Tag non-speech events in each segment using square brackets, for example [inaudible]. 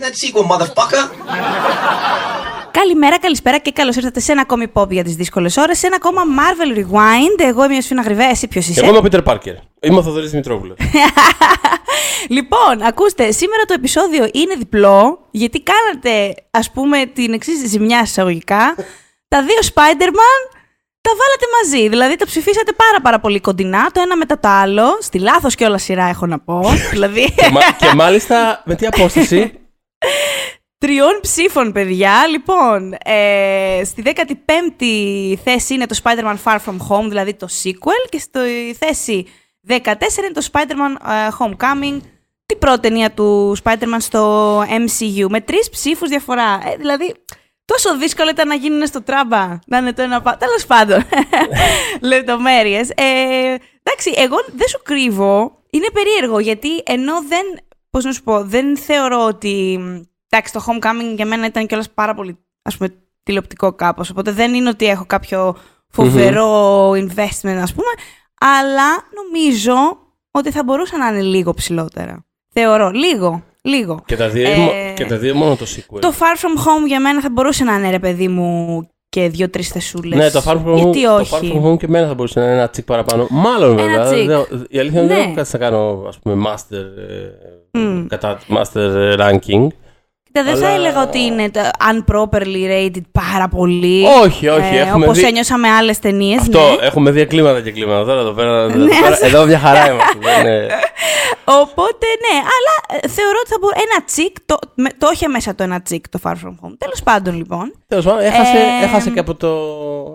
make that sequel, motherfucker. Καλημέρα, καλησπέρα και καλώς ήρθατε σε ένα ακόμη pop για τις δύσκολες ώρες. Σε ένα ακόμα Marvel Rewind. Εγώ είμαι ο Σφίνα Γρυβέ, εσύ ποιος είσαι; Εγώ είμαι ο Πίτερ Πάρκερ. Είμαι ο Θοδωρής Δημητρόπουλος. [laughs] λοιπόν, ακούστε, σήμερα το επεισόδιο είναι διπλό, γιατί κάνατε, ας πούμε, την εξής ζημιά εισαγωγικά. τα δύο Spider-Man τα βάλατε μαζί. Δηλαδή τα ψηφίσατε πάρα πάρα πολύ κοντινά, το ένα μετά το άλλο. Στη λάθος και όλα σειρά έχω να πω. [laughs] δηλαδή... και, μα- και μάλιστα με τι απόσταση; [laughs] Τριών ψήφων, παιδιά. Λοιπόν, ε, στη 15η θέση είναι το Spider-Man Far From Home, δηλαδή το sequel, και στη θέση 14 είναι το Spider-Man ε, Homecoming, την πρώτη ταινία του Spider-Man στο MCU, με τρεις ψήφους διαφορά. Ε, δηλαδή, τόσο δύσκολο ήταν να γίνουν στο τράμπα, να είναι το ένα Τέλος πάντων, [laughs] λεπτομέρειες. Ε, εντάξει, εγώ δεν σου κρύβω, είναι περίεργο, γιατί ενώ δεν, πώς να σου πω, δεν θεωρώ ότι Εντάξει, το Homecoming για μένα ήταν κιόλας πάρα πολύ, ας πούμε, τηλεοπτικό κάπως. Οπότε δεν είναι ότι έχω κάποιο φοβερό investment, ας πούμε. Αλλά νομίζω ότι θα μπορούσα να είναι λίγο ψηλότερα. Θεωρώ, λίγο, λίγο. και, τα δύο, Ε, και τα δύο μόνο το sequel. Το Far From Home για μένα θα μπορούσε να είναι, ρε παιδί μου, και δύο-τρεις θεσούλες. ναι, το Far From, Home, Γιατί το όχι; Far From Home και εμένα θα μπορούσε να είναι ένα τσικ παραπάνω. Μάλλον Ένα βέβαια. τσικ. δεν- η αλήθεια είναι ότι Ναι. δεν έχω κάτι να κάνω ας πούμε, master, ε, Μμ. κατά master ranking. Κοίτα, δεν θα αλλά- έλεγα ότι είναι το unproperly rated πάρα πολύ. Όχι, όχι, έχουμε όπως δει- ένιωσα με άλλες ταινίες, Αυτό, ναι. έχουμε δει κλίματα και κλίματα. Τώρα εδώ πέρα. [laughs] εδώ, Ναι, πέρα- ας- εδώ μια χαρά είμαστε. δεν είναι- [laughs] Οπότε ναι, αλλά ε, θεωρώ ότι θα μπορούσε. Ένα τσικ, το, με, το είχε μέσα το ένα τσικ το Far From Home. Τέλος πάντων λοιπόν. Τέλος πάντων, έχασε, Ε, έχασε και από το.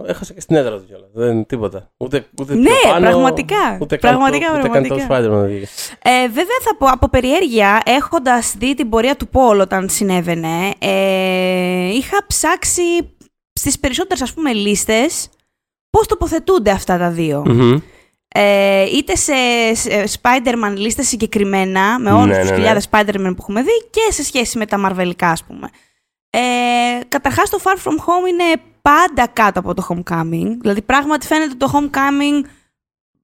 Έχασε και στην έδρα του κιόλας. Δεν τίποτα. Ούτε, ούτε Ναι, πιο πάνω, πραγματικά. Ούτε καν Πραγματικά, το, ούτε καν το πραγματικά. Spider-Man δεν βγήκε. Ε, βέβαια θα πω από περιέργεια, έχοντας δει την πορεία του Πολ όταν συνέβαινε, ε, είχα ψάξει στις περισσότερες ας πούμε λίστες πώς τοποθετούνται αυτά τα δύο. Μμμ. Ε, είτε σε, σε Spider-Man λίστες συγκεκριμένα, με όλους Ναι, τους ναι, ναι. χιλιάδες Spider-Man που έχουμε δει και σε σχέση με τα μαρβελικά, ας πούμε. Ε, καταρχάς, το Far From Home είναι πάντα κάτω από το Homecoming. Δηλαδή, πράγματι φαίνεται ότι το Homecoming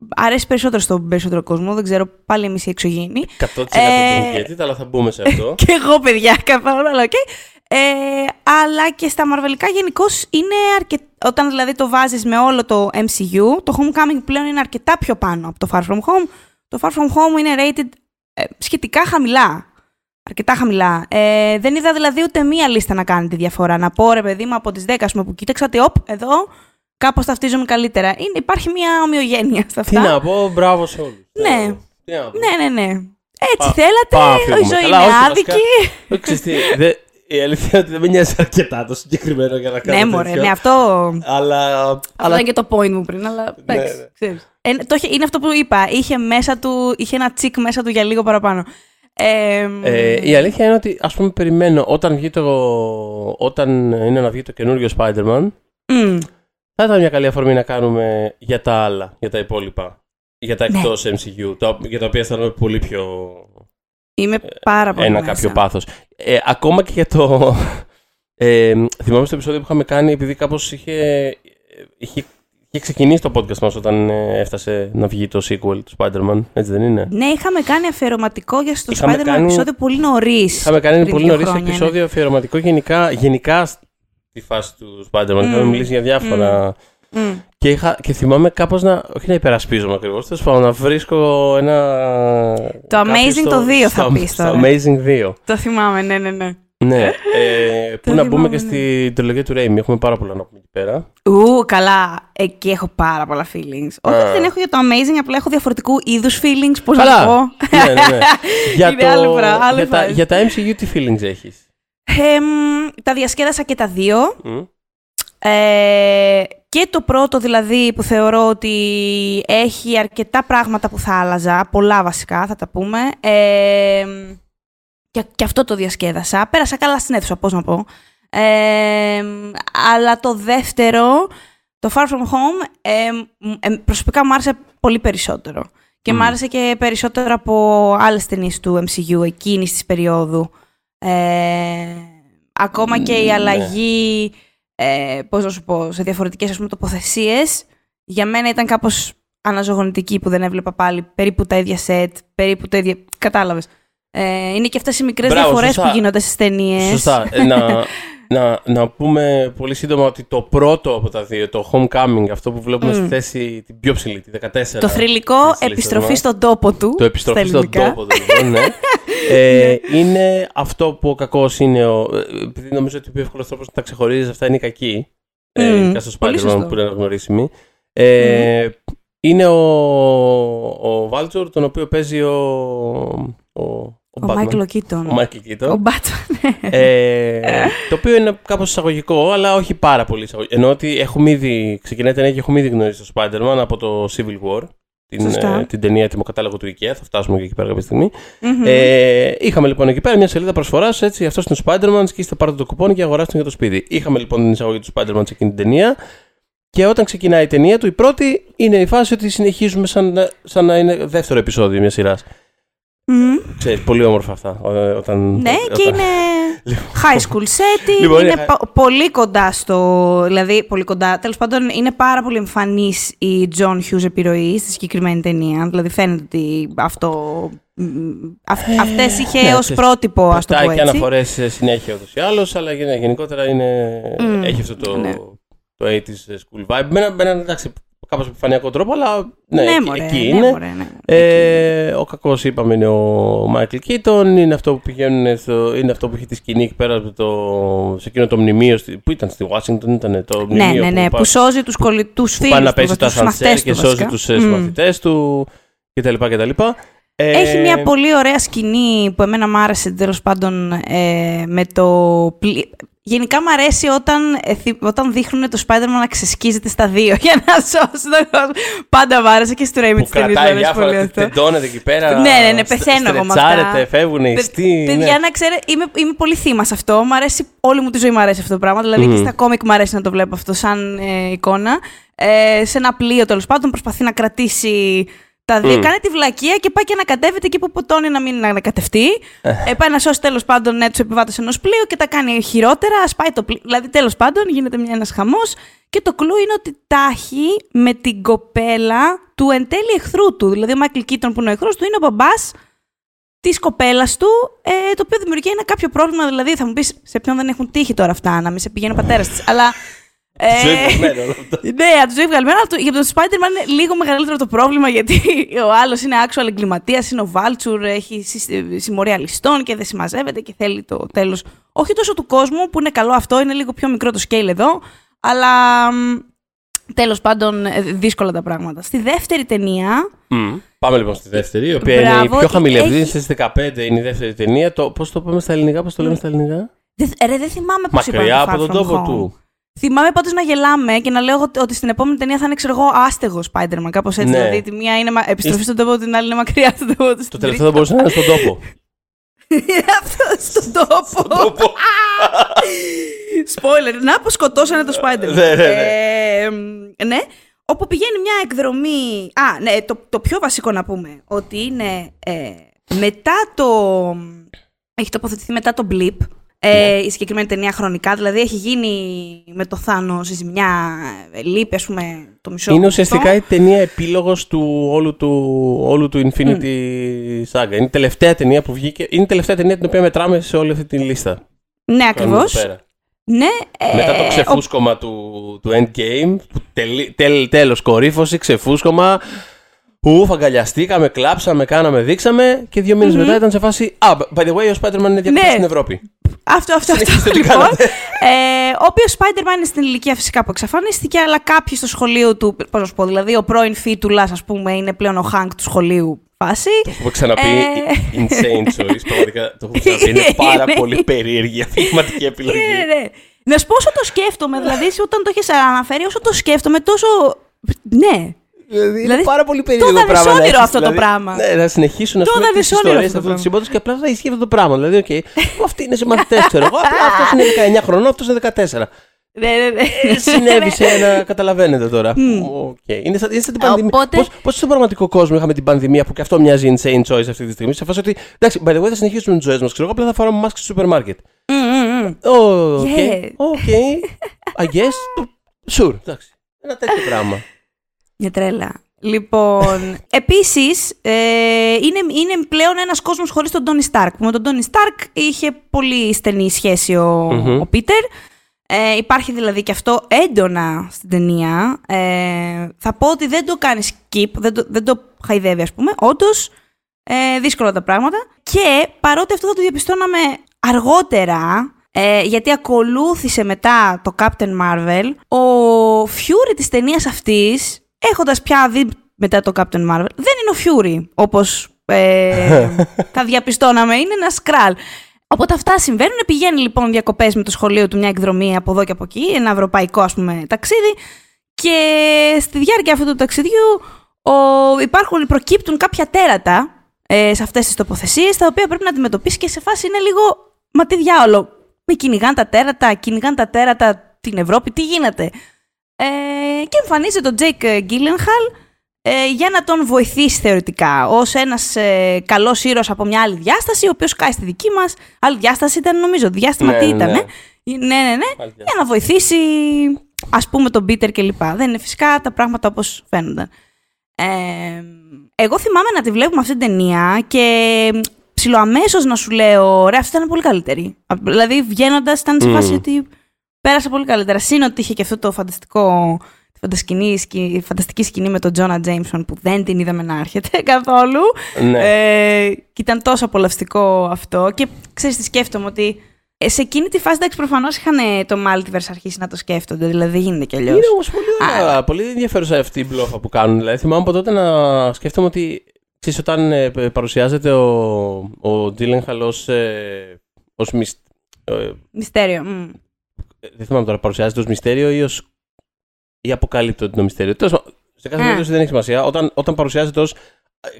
αρέσει περισσότερο στον περισσότερο κόσμο. Δεν ξέρω, πάλι εμείς οι εξωγήινοι. 100% Ε, ε... αλλά θα μπούμε σε αυτό. [laughs] Και εγώ, παιδιά, καθόλου, αλλά οκ. Ε, αλλά και στα μαρβελικά γενικώς είναι αρκετά. Όταν δηλαδή το βάζεις με όλο το MCU, το Homecoming πλέον είναι αρκετά πιο πάνω από το Far From Home. Το Far From Home είναι rated ε, σχετικά χαμηλά. Αρκετά χαμηλά. Ε, δεν είδα δηλαδή ούτε μία λίστα να κάνει τη διαφορά. Να πω ρε παιδί μου από τις 10 ας πούμε, που κοίταξα ότι οπ, εδώ κάπως ταυτίζομαι καλύτερα. Είναι, υπάρχει μία ομοιογένεια στα Τι αυτά. να πω, μπράβο σε όλους. Ναι. Τι να πω. Ναι, ναι, ναι. Έτσι Πα- θέλατε, πάμε να η φύγουμε. ζωή Καλά, είναι όχι, άδικη. βασικά. Όχι, ξέρεις τι, δε- η αλήθεια είναι ότι δεν με νοιάζει αρκετά το συγκεκριμένο για να κάνω Ναι, μωρέ, τέτοιο. ναι, αυτό, Αλλά, αυτό αλλά ήταν και το point μου πριν, αλλά εντάξει, ναι. ξέρεις. Ε, το είχε- είναι αυτό που είπα, είχε, μέσα του, είχε ένα τσικ μέσα του για λίγο παραπάνω. Ε, Ε, η αλήθεια είναι ότι ας πούμε περιμένω όταν, βγει το, όταν είναι να βγει το καινούριο Spider-Man μ, θα ήταν μια καλή αφορμή να κάνουμε για τα άλλα, για τα υπόλοιπα. Για τα Ναι. εκτός MCU, τα, για τα οποία αισθάνομαι πολύ πιο είμαι πάρα πολύ ένα μέσα. κάποιο πάθος. Ε, ακόμα και για το... Ε, θυμάμαι στο επεισόδιο που είχαμε κάνει, επειδή κάπως είχε, είχε, είχε ξεκινήσει το podcast μας όταν ε, έφτασε να βγει το sequel του Spider-Man, έτσι δεν είναι; Ναι, είχαμε κάνει αφιερωματικό για στο Είχαμε Spider-Man κάνει- επεισόδιο πολύ νωρίς. Είχαμε κάνει ένα πολύ δύο νωρίς χρόνια, ναι. επεισόδιο αφιερωματικό γενικά, γενικά στη φάση του Spider-Man. Είχαμε μιλήσει για διάφορα. Και, είχα, και θυμάμαι κάπως να. Όχι να υπερασπίζομαι ακριβώς. Τέλος πάντων, να βρίσκω ένα. Το κάποιο Amazing το 2 θα στο- πεις στο τώρα. Amazing 2. Το θυμάμαι, ναι, ναι, ναι. ναι. Ε, [laughs] που να μπούμε θυμάμαι, και ναι. στη τριλογία του Raimi. Έχουμε πάρα πολλά να πούμε εκεί πέρα. Ου, καλά. Εκεί έχω πάρα πολλά feelings. Όχι ότι Α. δεν έχω για το Amazing, απλά έχω διαφορετικού είδους feelings. Πώς να Καλά. το πω. ναι, ναι, ναι. [laughs] για, Είναι άλλη μπρα- άλλη για, τα, φάση. για τα MCU τι feelings έχεις; Εμ, τα διασκέδασα και τα δύο. Ε, και το πρώτο δηλαδή που θεωρώ ότι έχει αρκετά πράγματα που θα άλλαζα, πολλά βασικά θα τα πούμε. Ε, και, και αυτό το διασκέδασα. Πέρασα καλά στην αίθουσα, πώς να πω. Ε, αλλά το δεύτερο, το Far From Home, ε, μ- ε, προσωπικά μου άρεσε πολύ περισσότερο. Και Μμ. μου άρεσε και περισσότερο από άλλες ταινίες του MCU εκείνης της περίοδου. Ε, ακόμα και η Ναι. αλλαγή, ε, πώς να σου πω, σε διαφορετικές ας πούμε, τοποθεσίες, για μένα ήταν κάπως αναζωογονητική που δεν έβλεπα πάλι περίπου τα ίδια σετ, περίπου τα ίδια... Κατάλαβες. Ε, είναι και αυτές οι μικρές Μπράβο, διαφορές σωστά. που γίνονται στις ταινίες. Σωστά. Ε, να, [laughs] να, να πούμε πολύ σύντομα ότι το πρώτο από τα δύο, το Homecoming, αυτό που βλέπουμε στη θέση την πιο ψηλή, τη 14. Το θρηλυκό της λίστας επιστροφή μας. στον τόπο του. Το επιστροφή στα στον ελληνικά. τόπο του, λοιπόν, ναι. [laughs] ε, είναι αυτό που ο κακός είναι. Ο, ε, επειδή νομίζω ότι ο πιο εύκολος τρόπος να τα ξεχωρίζεις αυτά είναι οι κακοί. Ε, Μμμ, ειδικά στο πολύ Spider-Man σωστό. που είναι αναγνωρίσιμοι. Ε, Είναι ο, ο Βάλτσορ, τον οποίο παίζει ο. Ο, ο, Ο Batman. Μάικλ Κίτον. Ο Μάικλ Κίτον. Ο Μπάτσον. Ε, το οποίο είναι κάπως εισαγωγικό, αλλά όχι πάρα πολύ εισαγωγικό. Ενώ ότι έχουμε ήδη, ξεκινάει η ταινία και έχουμε ήδη γνωρίσει το Spider-Man από το Civil War. Την, Σωστά. ε, την ταινία τιμοκατάλογο του IKEA, θα φτάσουμε και εκεί πέρα κάποια στιγμή. Μμμ. Ε, είχαμε λοιπόν εκεί πέρα μια σελίδα προσφοράς, έτσι, αυτό είναι ο Spider-Man, σκίστε πάρτε το κουπόνι και αγοράστε τον για το σπίτι. Είχαμε λοιπόν την εισαγωγή του Spider-Man σε εκείνη την ταινία. Και όταν ξεκινάει η ταινία του, η πρώτη είναι η φάση ότι συνεχίζουμε σαν, να- σαν να είναι δεύτερο επεισόδιο μιας σειράς. Μμμ. Ξέρεις, πολύ όμορφα αυτά. ε, Όταν, Ναι, και όταν- είναι high school setting, Λοιπόν, είναι είναι- πα- πολύ κοντά στο. Δηλαδή, πολύ κοντά. Τέλος πάντων, είναι πάρα πολύ εμφανής η John Hughes επιρροή στη συγκεκριμένη ταινία. Δηλαδή, φαίνεται ότι αυτό. Αυτές είχε ναι, ως ξέρεις, πρότυπο, ας το Πετάει πω και έτσι. αναφορές συνέχεια ούτως ή άλλως, αλλά ναι, γενικότερα είναι, Μμ, έχει αυτό το, ναι. το 80s school vibe. Με ένα, με έναν εντάξει, κάπως επιφανειακό τρόπο, αλλά ναι, ναι, εκεί, μωρέ, εκεί ναι, είναι. μωρέ, ναι. Ε, ο κακός είπαμε είναι ο Μάικλ Κίτον, είναι αυτό που πηγαίνουν στο, είναι αυτό που έχει τη σκηνή εκεί πέρα από το, σε εκείνο το μνημείο στη- που ήταν στη Washington, ήταν το Ναι, μνημείο ναι, ναι, πά- που σώζει τους κολλητού φίλου που πάει να τους, πέσει τα τους μαθητές σανσέρ και του σώζει βασικά. τους Μμ. συμμαθητέ του κτλ. κτλ. Ε, Έχει μια πολύ ωραία σκηνή που εμένα μ' άρεσε τέλος πάντων ε, με το. Πλη- Γενικά μ' αρέσει όταν, ε, θυ- όταν δείχνουν το Spider-Man να ξεσκίζεται στα δύο [laughs] για να σώσει τον κόσμο. Πάντα μ' άρεσε και στο Raimi που της ταινίας μου κρατάει αρέσει πολύ διάφορα, αυτό. τεντώνεται εκεί πέρα. Ναι, ναι, ναι, πεθαίνω εγώ με αυτά. στρετσάρεται, φεύγουν οι Παι- ιστοί. Παιδιά, ναι. να ξέρετε, είμαι, είμαι πολύ θύμα σε αυτό. Μ' αρέσει, όλη μου τη ζωή μου αρέσει αυτό το πράγμα. Δηλαδή και Μμμ. στα κόμικ μου αρέσει να το βλέπω αυτό σαν ε, εικόνα. Ε, σε ένα πλοίο τέλος πάντων προσπαθεί να κρατήσει τα δύο. Μμ. Κάνει τη βλακεία και πάει και ανακατεύεται εκεί που ποτώνει να μην ανακατευτεί. ε, πάει να σώσει τέλος πάντων ναι, τους επιβάτες ενός πλοίου και τα κάνει χειρότερα. Σπάει το πλοίο. Δηλαδή τέλος πάντων γίνεται ένας χαμός. Και το κλου είναι ότι τάχει με την κοπέλα του εν τέλει εχθρού του. Δηλαδή ο Μάικλ Κίτον που είναι ο εχθρός του είναι ο μπαμπάς της κοπέλας του, ε, το οποίο δημιουργεί ένα κάποιο πρόβλημα. Δηλαδή, θα μου πεις σε ποιον δεν έχουν τύχει τώρα αυτά, να μην σε πηγαίνει ο πατέρας της. Αλλά. Ε, Ζωή βγαλμένο όλο αυτό. [laughs] ναι, από τη ζωή βγαλμένο. αλλά το- Για τον Spider-Man είναι λίγο μεγαλύτερο το πρόβλημα γιατί ο άλλος είναι actual εγκληματίας, είναι ο Βάλτσουρ, έχει συ- συμμορία ληστών και δεν συμμαζεύεται και θέλει το τέλος. Όχι τόσο του κόσμου, που είναι καλό αυτό, είναι λίγο πιο μικρό το scale εδώ, αλλά τέλος πάντων ε, δύσκολα τα πράγματα. Στη δεύτερη ταινία. Μμ. Πάμε λοιπόν στη δεύτερη, η οποία είναι η Μπράβο, πιο χαμηλή. έχει- Επειδή είναι στις 15 είναι η δεύτερη ταινία. Το, πώς το πούμε στα ελληνικά, πώς το λέμε στα ελληνικά; Δεν, ρε, δεν θυμάμαι πώς Μακριά από τον τόπο του. Θυμάμαι πάντως να γελάμε και να λέω ότι- ότι στην επόμενη ταινία θα είναι, ξέρω εγώ, άστεγος Spider-Man. Κάπως έτσι. Ναι. Δηλαδή, τη μία είναι μα- επιστροφή στον τόπο, την άλλη είναι μακριά από τον τόπο του. Το τελευταίο θα μπορούσε να είναι στον τόπο. [laughs] Αυτό στον τόπο. Τόπο. [laughs] Spoiler. Να πω σκοτώσανε το Spider-Man. Ναι, ναι, ναι. Ε, μ, ναι. Όπου πηγαίνει μια εκδρομή. Α, ναι, το, το πιο βασικό να πούμε. Ότι είναι ε, μετά το. Έχει τοποθετηθεί μετά το Blip. Ε, η συγκεκριμένη ταινία χρονικά, δηλαδή έχει γίνει με το Θάνο η ζημιά, ε, λείπει ας πούμε το μισό. Είναι μισό. ουσιαστικά η ταινία επίλογος του όλου του, όλου του Infinity Saga. Είναι η τελευταία ταινία που βγήκε. Είναι η τελευταία ταινία την οποία μετράμε σε όλη αυτή τη λίστα. Ναι, Κάνουμε ακριβώς. εδώ πέρα. Ναι, ε, Μετά το ο- ξεφούσκωμα του, του Endgame, που τελ, τελ, τέλος κορύφωση, ξεφούσκωμα, Ουφ, αγκαλιαστήκαμε, κλάψαμε, κάναμε, δείξαμε και δύο μήνες μετά ήταν σε φάση Α, by the way, ο Spider-Man είναι διακοπές Ναι. στην Ευρώπη. Αυτό, αυτό, αυτό. Συνεχίστε τι Λοιπόν, κάνατε. ε, ο οποίος Spider-Man είναι στην ηλικία φυσικά που εξαφανίστηκε, αλλά κάποιοι στο σχολείο του, πώς να σου πω, δηλαδή ο πρώην φι του Λας, ας πούμε, είναι πλέον ο Χάνκ του σχολείου φάση. Το έχουμε ξαναπεί. Ε. Insane choice. Πραγματικά το έχουμε ξαναπεί. Είναι [laughs] πάρα Είναι. πολύ περίεργη αφηγηματική επιλογή. Ναι, ναι, ναι. Να σου πω όσο το σκέφτομαι, δηλαδή εσύ όταν το έχεις αναφέρει, όσο το σκέφτομαι, τόσο. Ναι. Δηλαδή, Δηλαδή, είναι πάρα πολύ το περίεργο έδανε πράγμα. να όνειρο έχεις, αυτό το δηλαδή, πράγμα. Ναι, να συνεχίσουν Το πούμε, έδανε τις όνειρο ιστορίες αυτό το αυτού του σύμπαντος και απλά θα ισχύει αυτό το πράγμα. Δηλαδή, οκ, αυτοί είναι συμμαθητές, ξέρω εγώ. Απλά αυτός είναι 19 χρονών, αυτός είναι 14. Ναι, ναι, ναι. Συνέβη σε ένα. Καταλαβαίνετε τώρα. Οκ. Είναι σαν, είναι σαν την πανδημία. Οπότε- Πώς, πώς στον πραγματικό κόσμο είχαμε την πανδημία που και αυτό μοιάζει insane choice αυτή τη στιγμή. Σε φάση ότι. Εντάξει, by the way, θα συνεχίσουμε τις ζωές μας. Ξέρω εγώ, απλά θα φοράμε μάσκες στο σούπερ μάρκετ. Μμ, μμ, μμ. Οκ. Yeah. Οκ. I guess. [laughs] Sure. Εντάξει. Ένα τέτοιο πράγμα. Μια τρέλα. Λοιπόν, [laughs] επίσης, ε, είναι, είναι πλέον ένας κόσμος χωρίς τον Τόνι Σταρκ. Με τον Τόνι Σταρκ είχε πολύ στενή σχέση ο, ο Πίτερ. Ε, υπάρχει δηλαδή και αυτό έντονα στην ταινία. Ε, θα πω ότι δεν το κάνει skip, δεν το, δεν το χαϊδεύει, ας πούμε. Όντως, ε, δύσκολα τα πράγματα. Και παρότι αυτό θα το διαπιστώναμε αργότερα, ε, γιατί ακολούθησε μετά το Captain Marvel, ο Fury της ταινίας αυτής, έχοντας πια δει μετά το Captain Marvel, δεν είναι ο Fury, όπως ε, [laughs] θα διαπιστώναμε, είναι ένας σκράλ. Οπότε αυτά συμβαίνουν. Πηγαίνει λοιπόν διακοπές με το σχολείο του μια εκδρομή από εδώ και από εκεί, ένα ευρωπαϊκό ας πούμε ταξίδι. Και στη διάρκεια αυτού του ταξιδιού ο, υπάρχουν, προκύπτουν κάποια τέρατα ε, σε αυτές τις τοποθεσίες, τα οποία πρέπει να αντιμετωπίσεις και σε φάση είναι λίγο, μα τι διάολο, με κυνηγάν τα τέρατα, κυνηγάν τα τέρατα την Ευρώπη, τι γίνεται; Ε, και εμφανίζεται ο Τζέικ Γκίλενχαλ ε, για να τον βοηθήσει θεωρητικά ως ένας ε, καλός ήρωας από μια άλλη διάσταση, ο οποίος κάει στη δική μας. Άλλη διάσταση ήταν νομίζω, διάστημα Ναι, τι ναι, ήταν, ναι. ναι, ναι, ναι, για να βοηθήσει ας πούμε τον Πίτερ κλπ. Δεν είναι φυσικά τα πράγματα όπως φαίνονταν. Ε, εγώ θυμάμαι να τη βλέπουμε αυτή την ταινία και ψιλοαμέσω να σου λέω, ρε, αυτή ήταν πολύ καλύτερη. Α, Δηλαδή, βγαίνοντας, ήταν σε Μμμ. φάση ότι πέρασα πολύ καλύτερα. Συν ότι είχε και αυτό το φανταστικό, τη φανταστική, σκη- φανταστική σκηνή με τον Τζόνα Τζέιμσον που δεν την είδαμε να έρχεται [laughs] καθόλου. Ναι. Ε, και ήταν τόσο απολαυστικό αυτό. Και ξέρεις τι σκέφτομαι, ότι ε, σε εκείνη τη φάση, εντάξει, προφανώς είχαν ε, το Multiverse αρχίσει να το σκέφτονται. Δηλαδή, δεν γίνεται κι αλλιώς. Είναι όμως πολύ, ωραία, πολύ ενδιαφέρουσα αυτή η μπλόφα που κάνουν. Δηλαδή, θυμάμαι από τότε να σκέφτομαι ότι ξέρεις, όταν ε, π- παρουσιάζεται ο, ο Τζίλενχαλ ως, ε, ως μισ- ε, Mysterio. μμ. δεν θυμάμαι τώρα, παρουσιάζεται ως Mysterio ή ως ή αποκαλύπτει το Mysterio. Τέλος πάντων, σε κάθε Α. περίπτωση δεν έχει σημασία. Όταν, όταν παρουσιάζεται ως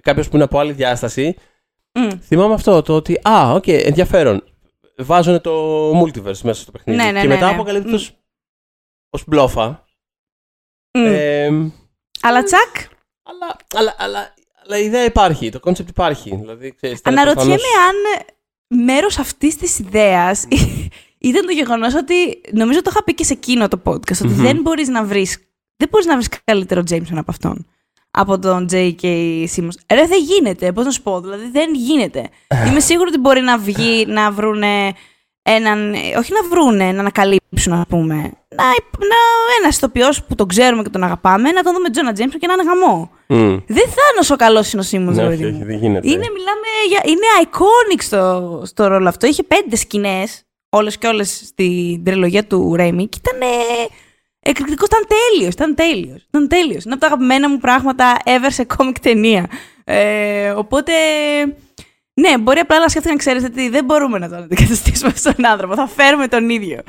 κάποιος που είναι από άλλη διάσταση, Μμ. θυμάμαι αυτό, το ότι, α, οκ, ενδιαφέρον. Βάζουν το multiverse μέσα στο παιχνίδι. Ναι, ναι, και ναι, μετά ναι. αποκαλύπτεις ως, ως μπλόφα. Μμ. Ε, Αλλά τσακ, Αλλά, αλλά, αλλά, αλλά η ιδέα υπάρχει, το concept υπάρχει. Δηλαδή, ξέρεις, ήταν Αναρωτιέμαι προφανώς- αν μέρος αυτής της ιδέας ήταν το γεγονός ότι. Νομίζω το είχα πει και σε εκείνο το podcast. Ότι Μμμ. δεν μπορείς να βρεις. Δεν μπορείς να βρεις καλύτερο Jameson από αυτόν. Από τον J.K. Simmons. Ρε, δεν γίνεται. Πώς να σου πω, δηλαδή δεν γίνεται. Είμαι σίγουρη ότι μπορεί να βγει να βρούνε έναν. Όχι να βρούνε, να ανακαλύψουν, ας πούμε. Να, να ένας ηθοποιός που τον ξέρουμε και τον αγαπάμε, να τον δούμε Τζόνα Jameson και να είναι γαμό. Μμ. Δεν θα είναι όσο καλός είναι ο Simmons, Ναι, ρε όχι, παιδί όχι, μου. δεν γίνεται. Είναι, μιλάμε για, είναι iconic στο, στο ρόλο αυτό. Είχε πέντε σκηνές, όλες και όλες στην τριλογία του Ρέμι, και ήταν εκρηκτικός. Ήταν τέλειος. Ήταν τέλειος. Ήταν τέλειος. Είναι από τα αγαπημένα μου πράγματα ever σε κόμικ ταινία. Ε, οπότε. Ναι, μπορεί απλά να σκέφτηκαν, ξέρετε, ότι δεν μπορούμε να τον αντικαταστήσουμε στον άνθρωπο. Θα φέρουμε τον ίδιο.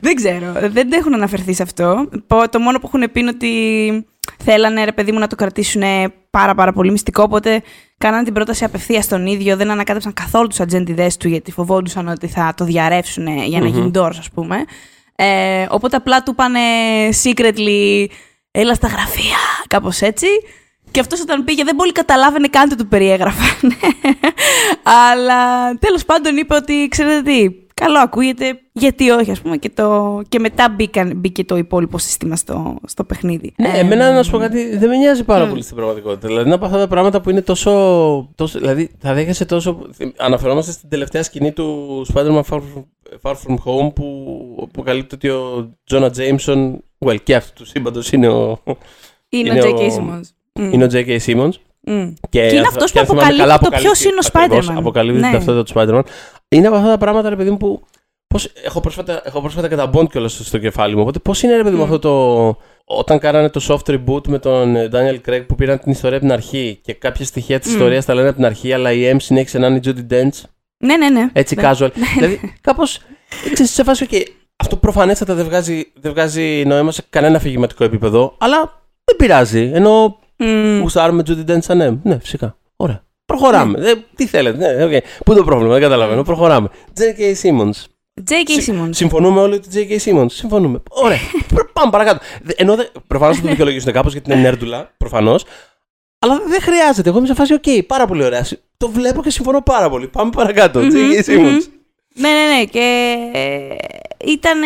δεν ξέρω. Δεν έχουν αναφερθεί σε αυτό. Πο- Το μόνο που έχουν πει είναι ότι θέλανε, ρε παιδί μου, να το κρατήσουν πάρα, πάρα πολύ μυστικό. Οπότε κάνανε την πρόταση απευθείας στον ίδιο. Δεν ανακάτεψαν καθόλου τους ατζέντιδε του, γιατί φοβόντουσαν ότι θα το διαρρεύσουν για να Μμμ. γίνει doors, ας πούμε. Ε, οπότε απλά του είπανε secretly, έλα στα γραφεία, κάπως έτσι. Και αυτός όταν πήγε δεν πολύ καταλάβαινε καν τι του περιέγραφαν. [laughs] Αλλά τέλος πάντων είπε ότι ξέρετε τι, καλό ακούγεται, γιατί όχι ας πούμε. Και, το, και μετά μπήκαν, μπήκε το υπόλοιπο σύστημα στο, στο παιχνίδι. Ναι, Ε, εμένα να σου πω κάτι, δεν με νοιάζει πάρα μμ. πολύ στην πραγματικότητα. Δηλαδή, είναι από αυτά τα πράγματα που είναι τόσο. τόσο δηλαδή, θα δέχεσαι τόσο. Αναφερόμαστε στην τελευταία σκηνή του Spider-Man Far From, Far From Home που αποκαλύπτει ότι ο Τζόνα Jameson, well, και αυτού του σύμπαντος είναι ο, είναι, είναι ο ο- J.K. Simmons. Μμ. είναι ο J.K. Simmons. Μμ. Και, Και είναι αν- αυτός και που αν θυμάμαι καλά, αποκαλύπτει το ποιος είναι ο ακριβώς, Spider-Man. Αποκαλύπτει Ναι. την ταυτότητα του Spider-Man. Είναι από αυτά τα πράγματα, ρε παιδί μου, που. Πώς, έχω, πρόσφατα, έχω πρόσφατα και τα bond κιόλας στο κεφάλι μου. Οπότε πώς είναι, ρε παιδί μου, Μμ. αυτό το. Όταν κάνανε το soft reboot με τον ε, Daniel Craig που πήραν την ιστορία από την αρχή και κάποια στοιχεία της Μμ. ιστορίας τα λένε από την αρχή, αλλά η M συνέχισε να είναι η Judy Dench. Ναι, ναι, ναι. Έτσι, Ναι. casual. δηλαδή, κάπως. ξέρεις, σε φάση, okay, αυτό προφανέστατα δεν βγάζει, δεν βγάζει νόημα σε κανένα αφηγηματικό επίπεδο, αλλά δεν πειράζει. Ενώ Μμ. Γουστάρουμε Judi Dench σαν M. Ναι, φυσικά. Ωραία. Προχωράμε. Ε, τι θέλετε; Ναι, okay. Πού είναι το πρόβλημα, δεν καταλαβαίνω. Προχωράμε. J.K. Simmons. J.K. Συ- Simmons. Συμφωνούμε όλοι ότι J.K. Simmons. Συμφωνούμε. Ωραία. [laughs] Προ- Πάμε παρακάτω. Δε- Ενώ προφανώς θα το δικαιολογήσουν κάπως γιατί είναι νέρντουλα, προφανώς. Αλλά δεν χρειάζεται. Εγώ είμαι σε φάση, οκ, πάρα πολύ ωραία. Συ- Το βλέπω και συμφωνώ πάρα πολύ. Πάμε παρακάτω. Μμμ, J.K. μμμ. Simmons. Ναι, ναι, ναι. Και ήταν,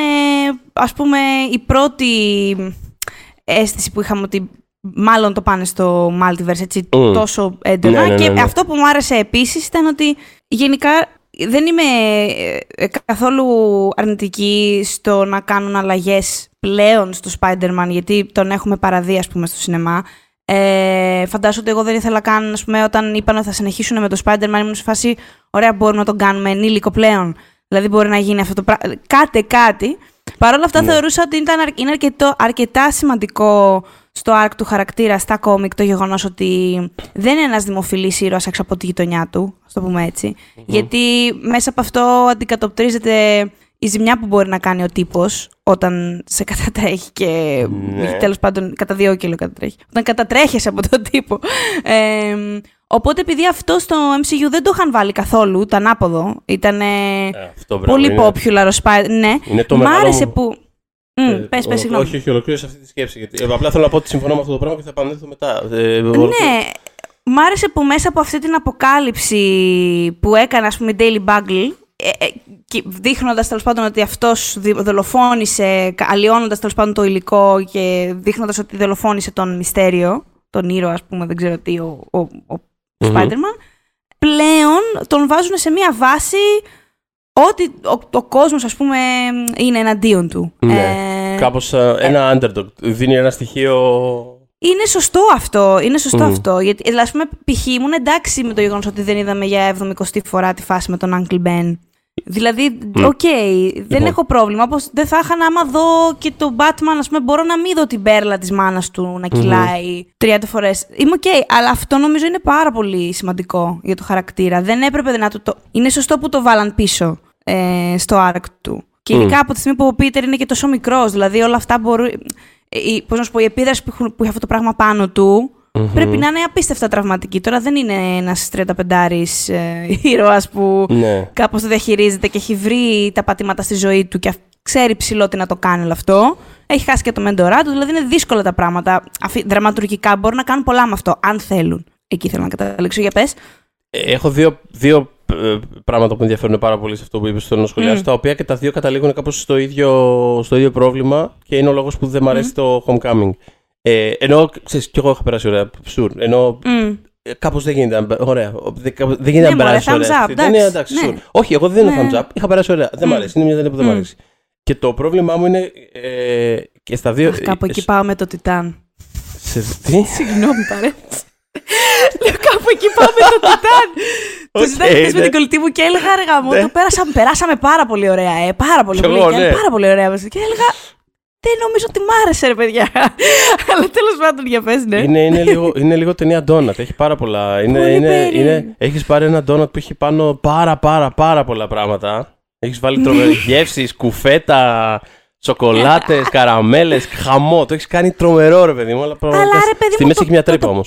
ας πούμε, η πρώτη αίσθηση που είχαμε ότι μάλλον το πάνε στο multiverse έτσι Mm. τόσο έντονα. Ναι, ναι, ναι, και ναι. αυτό που μου άρεσε επίσης ήταν ότι γενικά δεν είμαι ε, καθόλου αρνητική στο να κάνουν αλλαγές πλέον στο Spider-Man, γιατί τον έχουμε παραδεί, ας πούμε, στο σινεμά. Ε, φαντάζομαι ότι εγώ δεν ήθελα καν, ας πούμε, όταν είπαν ότι θα συνεχίσουν με το Spider-Man, ήμουν σε φάση, ωραία, μπορούμε να τον κάνουμε ενήλικο πλέον. Δηλαδή μπορεί να γίνει αυτό το πράγμα. Κάτι, κάτι. Παρ' όλα αυτά Ναι. θεωρούσα ότι ήταν, αρ- είναι αρκετό, αρκετά σημαντικό στο arc του χαρακτήρα, στα κόμικ, το γεγονός ότι δεν είναι ένας δημοφιλής ήρωας έξω από τη γειτονιά του, ας το πούμε έτσι. Γιατί μέσα από αυτό αντικατοπτρίζεται η ζημιά που μπορεί να κάνει ο τύπος όταν σε κατατρέχει και. Ναι. Τέλος πάντων, κατά δύο κιλό κατατρέχει. Όταν κατατρέχει από τον τύπο. Ε, οπότε επειδή αυτό στο MCU δεν το είχαν βάλει καθόλου, το ανάποδο. Ήταν Ε, αυτό, μπράβο, πολύ είναι- popular ο Spider. Ναι, Είναι το μ' μεγάλο άρεσε μου- που. Ε, Μ, πες, ο- πες, συγγνώμη. Όχι, όχι, ολοκλήρωσε αυτή τη σκέψη. Γιατί, ε, απλά θέλω να πω ότι συμφωνώ με αυτό το πράγμα και θα επανέλθω μετά. Ε, Ναι, μ' άρεσε που μέσα από αυτή την αποκάλυψη που έκανε, ας πούμε, η Daily Bugle, ε, ε, και δείχνοντας τέλος πάντων ότι αυτός δι- δολοφόνησε, κα- αλλοιώνοντας τέλος πάντων το υλικό και δείχνοντας ότι δολοφόνησε τον Μυστέριο, τον ήρωα, ας πούμε, δεν ξέρω τι, ο, ο, ο Μμμ. Spider-Man, πλέον τον βάζουν σε μια βάση ότι ο, ο κόσμος, ας πούμε, είναι εναντίον του. Ναι. Ε, Κάπως ε, ένα underdog. Δίνει ένα στοιχείο... Είναι σωστό αυτό. Είναι σωστό Μμμ. αυτό. Γιατί, δηλαδή, ας πούμε, π.χ. ήμουν εντάξει με το γεγονός ότι δεν είδαμε για 70η φορά τη φάση με τον Uncle Ben. Δηλαδή, Μμ. οκ, δεν Λοιπόν. έχω πρόβλημα. Όπως δεν θα είχα να άμα δω και τον Batman, ας πούμε, μπορώ να μην δω την πέρλα της μάνας του να κυλάει 30 φορές. Είμαι οκ, αλλά αυτό νομίζω είναι πάρα πολύ σημαντικό για το χαρακτήρα. Δεν έπρεπε να του το. Είναι σωστό που το βάλαν πίσω ε, στο arc του. Και Μμ. ειδικά από τη στιγμή που ο Πίτερ είναι και τόσο μικρός, δηλαδή όλα αυτά μπορούν. Η, πώς να σου πω, η επίδραση που, έχουν- που έχει αυτό το πράγμα πάνω του Μμμ. πρέπει να είναι απίστευτα τραυματική. Τώρα δεν είναι ένας 35 ε, ήρωας που Ναι. κάπως το διαχειρίζεται και έχει βρει τα πατήματα στη ζωή του και αυ- ξέρει ψηλό τι να το κάνει όλο αυτό. Έχει χάσει και το μέντορά του, δηλαδή είναι δύσκολα τα πράγματα. Αφι, δραματουργικά μπορούν να κάνουν πολλά με αυτό, αν θέλουν. Εκεί θέλω να καταλήξω. Για πες. Ε, Έχω δύο, δύο ε, πράγματα που με ενδιαφέρουν πάρα πολύ σε αυτό που είπες στο να σχολιάσω, Μμ. τα οποία και τα δύο καταλήγουν κάπως στο ίδιο, στο ίδιο πρόβλημα και είναι ο λόγος που δεν μου αρέσει το Homecoming. Ε, ενώ, ξέρεις, κι εγώ είχα περάσει ωραία, sure, ενώ Μμ. ε, κάπως δεν γίνεται, να μπε- ωραία, δεν, κάπως- δεν γίνεται Ναι, να μωρέ, περάσει thumbs ωραία. up, αυτή η ταινία, εντάξει, εντάξει, ναι. sure. Όχι, εγώ δεν είναι Ναι. thumbs up, είχα περάσει ωραία, δεν μ' Μμ. αρέσει, είναι μια ταινία που δεν μ' Μμ. αρέσει. Και το πρόβλημά μου είναι ε, και στα δύο... Αχ, κάπου ε, εκεί πάω με το Τιτάν. σε, τι; [laughs] Συγγνώμη, παραίτηση. Λέω κάπου εκεί πάω με το Titane. [laughs] Το Οκ, συζητάγα χθες με ναι. την κολλητή μου και έλεγα αργά μου. Ναι. Το πέρασαμε, περάσαμε πάρα πολύ ωραία. Ε, πάρα πολύ Κι πολύ. εγώ, και ναι. Πάρα πολύ ωραία. Και έλεγα. Δεν νομίζω ότι μ' άρεσε, ρε παιδιά. [laughs] Αλλά τέλος πάντων, για πες, ναι. Είναι, είναι, λίγο, [laughs] είναι λίγο ταινία donut. Έχει πάρα πολλά. Είναι, Πολύ είναι, περίεργο. είναι, έχεις πάρει ένα donut που έχει πάνω πάρα πάρα πάρα πολλά πράγματα. Έχεις βάλει τρομερές γεύσεις, κουφέτα, σοκολάτες, καραμέλες, χαμό. Το έχεις κάνει τρομερό ρε παιδί μου. Αλλά, πραγματικά ρε, παιδί στη μου, μέση το- έχει μια το- τρύπα το-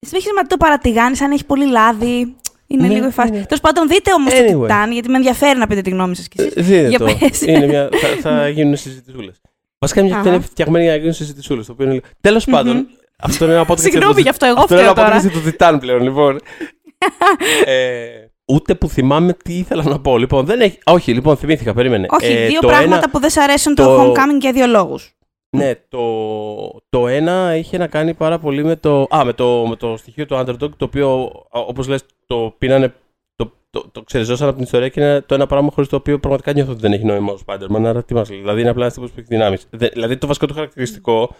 όμως. Στην έχει σημαντικό το παρατηγάνεις, αν έχει πολύ λάδι. Είναι Ναι, λίγο η φάση. ναι. Τέλος πάντων, δείτε όμως Anyway. το Τιτάν, γιατί με ενδιαφέρει να πείτε τη γνώμη σας κι εσείς. Ε, Δείτε Για το. πες. Είναι μια, [laughs] θα, θα γίνουν συζητησούλες. Βασικά μια Αχα. ταινία φτιαγμένη για να γίνουν συζητησούλες. Το οποίο είναι λίγο... Τέλος πάντων, αυτό είναι ένα podcast για Συγγνώμη το- γι' αυτό, εγώ Αυτό είναι φταίω ένα τώρα. podcast για το Τιτάν πλέον, λοιπόν. [laughs] ε, ούτε που θυμάμαι τι ήθελα να πω. Λοιπόν, δεν έχει... Όχι, λοιπόν, θυμήθηκα, περίμενε. Όχι, Ε, δύο το πράγματα ένα- που δεν σ' αρέσουν το, το- Homecoming για δύο λόγους. Ναι, το, το ένα είχε να κάνει πάρα πολύ με το, α, με το, με το στοιχείο του Underdog, το οποίο, α, όπως λες, το πίνανε, το, το, το ξεριζώσαν από την ιστορία και είναι το ένα πράγμα χωρίς το οποίο πραγματικά νιώθω ότι δεν έχει νόημα ο Spider-Man, άρα τι μας λέει. Δηλαδή είναι απλά ένας τύπος που έχει δυνάμεις. Δε- δηλαδή το βασικό του χαρακτηριστικό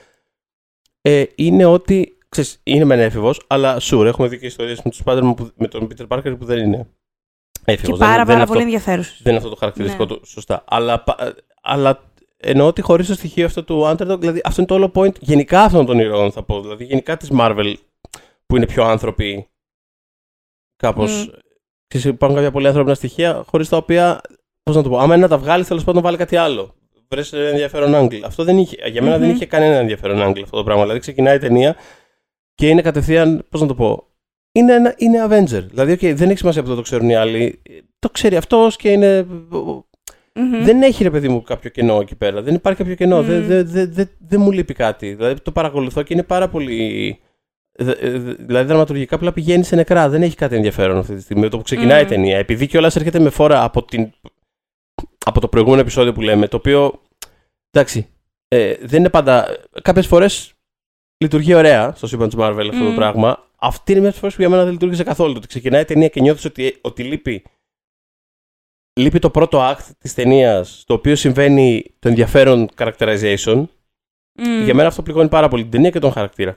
ε, είναι ότι, ξέρεις, είναι μεν έφηβος, αλλά sure, έχουμε δει και ιστορίες με, τον Spider-Man που, με τον Peter Parker που δεν είναι Και έφηβος. δεν- πάρα, δεν είναι πάρα αυτό. πολύ ενδιαφέρουσες. Δεν είναι αυτό το χαρακτηριστικό Ναι. του, σωστά. Αλλά, πα- αλλά εννοώ ότι χωρίς το στοιχείο αυτό του Underdog, δηλαδή αυτό είναι το όλο point γενικά αυτών των ηρώων, θα πω. Δηλαδή γενικά της Marvel που είναι πιο άνθρωποι. Κάπως. Μμ. Mm. Υπάρχουν κάποια πολύ ανθρώπινα στοιχεία χωρίς τα οποία. Πώς να το πω. Άμα είναι να τα βγάλει, τέλος πάντων βάλει κάτι άλλο. Βρες ενδιαφέρον angle. Αυτό δεν είχε. Για μένα δεν Μμμ. είχε κανένα ενδιαφέρον angle αυτό το πράγμα. Δηλαδή ξεκινάει η ταινία και είναι κατευθείαν. Πώς να το πω. Είναι, ένα, είναι Avenger. Δηλαδή, okay, δεν έχει σημασία που δεν το ξέρουν οι άλλοι. Το ξέρει αυτός και είναι. Μμμ. Δεν έχει ρε παιδί μου κάποιο κενό εκεί πέρα. Δεν υπάρχει κάποιο κενό. Μμμ. Δεν δε, δε, δε, δεν μου λείπει κάτι. Δηλαδή το παρακολουθώ και είναι πάρα πολύ. δε- δε- Δηλαδή δραματουργικά απλά πηγαίνει σε νεκρά. Δεν έχει κάτι ενδιαφέρον αυτή τη στιγμή. Με το που ξεκινάει Μμ. η ταινία. Επειδή κιόλας έρχεται με φόρα από, την, από το προηγούμενο επεισόδιο που λέμε. Το οποίο. Εντάξει. Ε, δεν είναι πάντα. Κάποιες φορές λειτουργεί ωραία στο σύμπαν της Marvel αυτό το Μμ. πράγμα. Αυτή είναι μια φορέ που για μένα δεν λειτουργήσε καθόλου. Το ότι ξεκινάει η ταινία και νιώθεις ότι, ότι λείπει, λείπει το πρώτο act της ταινίας, το οποίο συμβαίνει το ενδιαφέρον characterization. Μμ. Για μένα αυτό πληγώνει πάρα πολύ την ταινία και τον χαρακτήρα.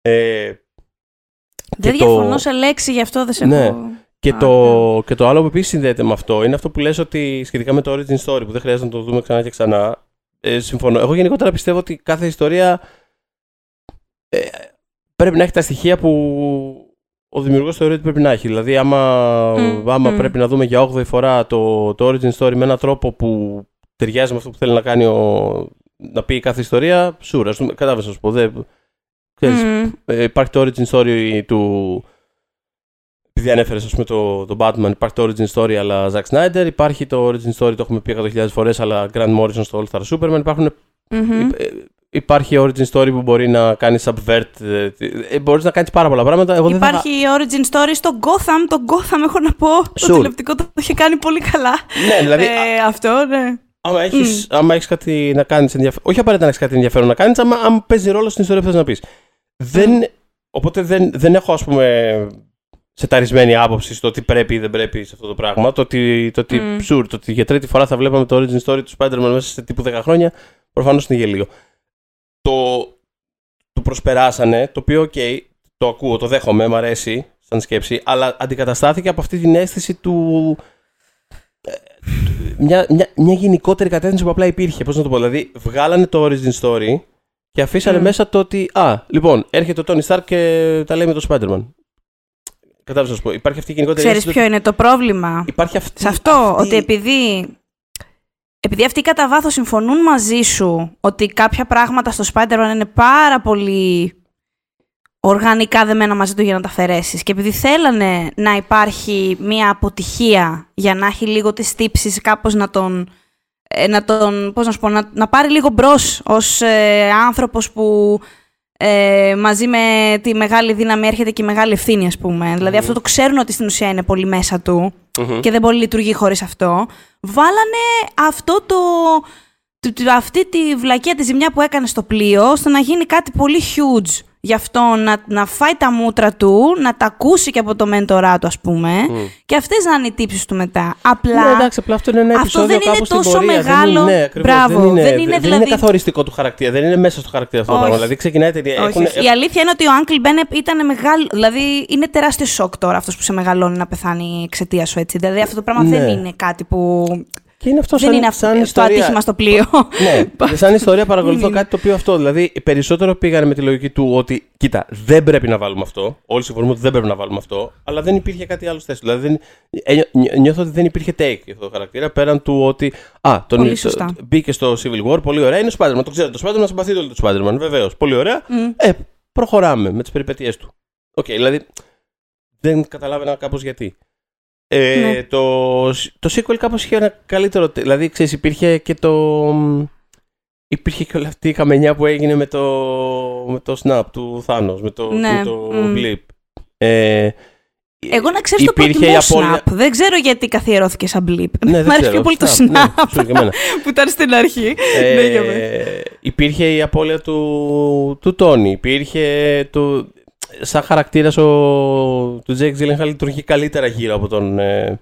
Ε, Δεν και το- διαφωνώ σε λέξη, γι' αυτό δεν σε Ναι. έχω. Και, Α, το, και το άλλο που επίσης συνδέεται με αυτό είναι αυτό που λες ότι σχετικά με το origin story που δεν χρειάζεται να το δούμε ξανά και ξανά. Ε, συμφωνώ. Εγώ γενικότερα πιστεύω ότι κάθε ιστορία ε, πρέπει να έχει τα στοιχεία που ο δημιουργός θεωρεί ότι πρέπει να έχει. Δηλαδή, άμα, Μμ, άμα μμ. πρέπει να δούμε για 8η φορά το, το origin story με έναν τρόπο που ταιριάζει με αυτό που θέλει να κάνει ο, να πει κάθε ιστορία, σούρα. Κατάλαβες να σου πω. Δεν, ξέρεις, μμ. ε, υπάρχει το origin story του. Επειδή ανέφερες, ας πούμε, το, το Batman, υπάρχει το origin story αλλά Zack Snyder. Υπάρχει το origin story, το έχουμε πει 100.000 φορές, αλλά Grant Morrison στο All Star Superman. Υπάρχουν, Μμμ. Ε, υπάρχει origin story που μπορεί να κάνεις subvert. Ε, ε, μπορείς να κάνεις πάρα πολλά πράγματα. Εγώ δεν θα... Υπάρχει origin story στο Gotham. Το Gotham έχω να πω. Το Sure. τηλεοπτικό το είχε κάνει πολύ καλά. Ναι, δηλαδή, Ε, αυτό, ναι. άμα έχει άμα έχεις κάτι να κάνεις ενδιαφέρον. Όχι απαραίτητα να έχεις κάτι ενδιαφέρον να κάνεις, άμα, άμα παίζει ρόλο στην ιστορία που θες να πεις. Δεν, οπότε δεν, δεν έχω, ας πούμε, σεταρισμένη άποψη στο ότι πρέπει ή δεν πρέπει σε αυτό το πράγμα. Το ότι, το ότι, Μμ. sure, το ότι για τρίτη φορά θα βλέπαμε το origin story του Spider-Man μέσα σε τύπου 10 χρόνια, προφανώς είναι γελοίο. Το, το προσπεράσανε, το οποίο, οκ, το ακούω, το δέχομαι, μ' αρέσει σαν σκέψη, αλλά αντικαταστάθηκε από αυτή την αίσθηση του. ε, Μια, μια, μια γενικότερη κατεύθυνση που απλά υπήρχε. Πώς να το πω, δηλαδή, βγάλανε το origin story και αφήσανε Μμ. μέσα το ότι. Α, λοιπόν, έρχεται ο Tony Stark και τα λέει με το Spider-Man. Κατάλαβες να σου πω. Υπάρχει αυτή η γενικότερη Ξέρεις αίσθηση ποιο είναι το πρόβλημα. ότι Υπάρχει αυτή. Σε αυτό, αυτή- ότι επειδή, επειδή αυτοί κατά βάθος συμφωνούν μαζί σου ότι κάποια πράγματα στο Spider-Man είναι πάρα πολύ οργανικά δεμένα μαζί του για να τα αφαιρέσεις. Και επειδή θέλανε να υπάρχει μια αποτυχία για να έχει λίγο τις τύψεις κάπως να τον, ε, να τον πώς να σου πω, να, να πάρει λίγο μπρος ως ε, άνθρωπος που ε, μαζί με τη μεγάλη δύναμη έρχεται και η μεγάλη ευθύνη, ας πούμε. Δηλαδή αυτό το ξέρουν ότι στην ουσία είναι πολύ μέσα του Μμμ. και δεν μπορεί να λειτουργεί χωρίς αυτό. Βάλανε αυτό το, το- το- αυτή τη βλακία τη ζημιά που έκανε στο πλοίο ώστε να γίνει κάτι πολύ huge γι' αυτό να, να φάει τα μούτρα του, να τα ακούσει και από το μέντορά του ας πούμε και αυτές να είναι οι τύψεις του μετά. Απλά Ναι, εντάξει, απλά αυτό είναι ένα αυτό επεισόδιο δεν είναι κάπου στην τόσο πορεία. μεγάλο- Δεν είναι, ναι, ακριβώς, Μπράβο, δεν είναι, δεν είναι δεν δηλαδή- είναι καθοριστικό του χαρακτήρα. Δεν είναι μέσα στο χαρακτήρα αυτό το Όχι. πράγμα. Δηλαδή ξεκινάει η ταινία. όχι, έχουν- όχι. Η αλήθεια είναι ότι ο Uncle Ben ήταν μεγάλο. Δηλαδή είναι τεράστιο σοκ τώρα αυτός που σε μεγαλώνει να πεθάνει εξαιτίας σου έτσι. Δηλαδή αυτό το πράγμα Ναι. δεν είναι κάτι που. Και είναι αυτό δεν σαν, είναι αυτό σαν το ιστορία. ατύχημα στο πλοίο. Ναι, [laughs] σαν ιστορία παρακολουθώ κάτι το οποίο αυτό. Δηλαδή, περισσότερο πήγανε με τη λογική του ότι, κοίτα, δεν πρέπει να βάλουμε αυτό. Όλοι συμφωνούμε ότι δεν πρέπει να βάλουμε αυτό. Αλλά δεν υπήρχε κάτι άλλο στη θέση. του. Δηλαδή, δεν, ένιω- νιώ- νιώθω ότι δεν υπήρχε take για αυτό το χαρακτήρα πέραν του ότι. Α, τον, Πολύ το- σωστά. μπήκε στο Civil War, πολύ ωραία. Είναι ο Spider-Man. Το ξέρετε, το Spider-Man συμπαθείτε όλοι το Spider-Man. Βεβαίως, πολύ ωραία. Μμ. Ε, προχωράμε με τις περιπέτειές του. Οκ, δηλαδή δεν καταλάβαινα κάπως γιατί. Ε, Ναι. το, το sequel κάπως είχε ένα καλύτερο... τε- Δηλαδή, ξέρεις, υπήρχε και το... Υπήρχε και όλη αυτή η καμενιά που έγινε με το, με το snap του Thanos, με το, Ναι, με το μμ. blip. Ε, Εγώ να ξέρεις το υπήρχε προτιμώ η απώλεια- Snap. Δεν ξέρω γιατί καθιερώθηκε σαν blip. Ναι, δεν Μ' αρέσει ξέρω, πιο πολύ το Snap, ναι, Snap σου και εμένα. [laughs] που ήταν στην αρχή. Ε, Ναι, για μένα. υπήρχε η απώλεια του, του Τόνι. Υπήρχε το, σαν χαρακτήρας ο, του Jake Gyllenhaal λειτουργεί καλύτερα γύρω από τον, ε,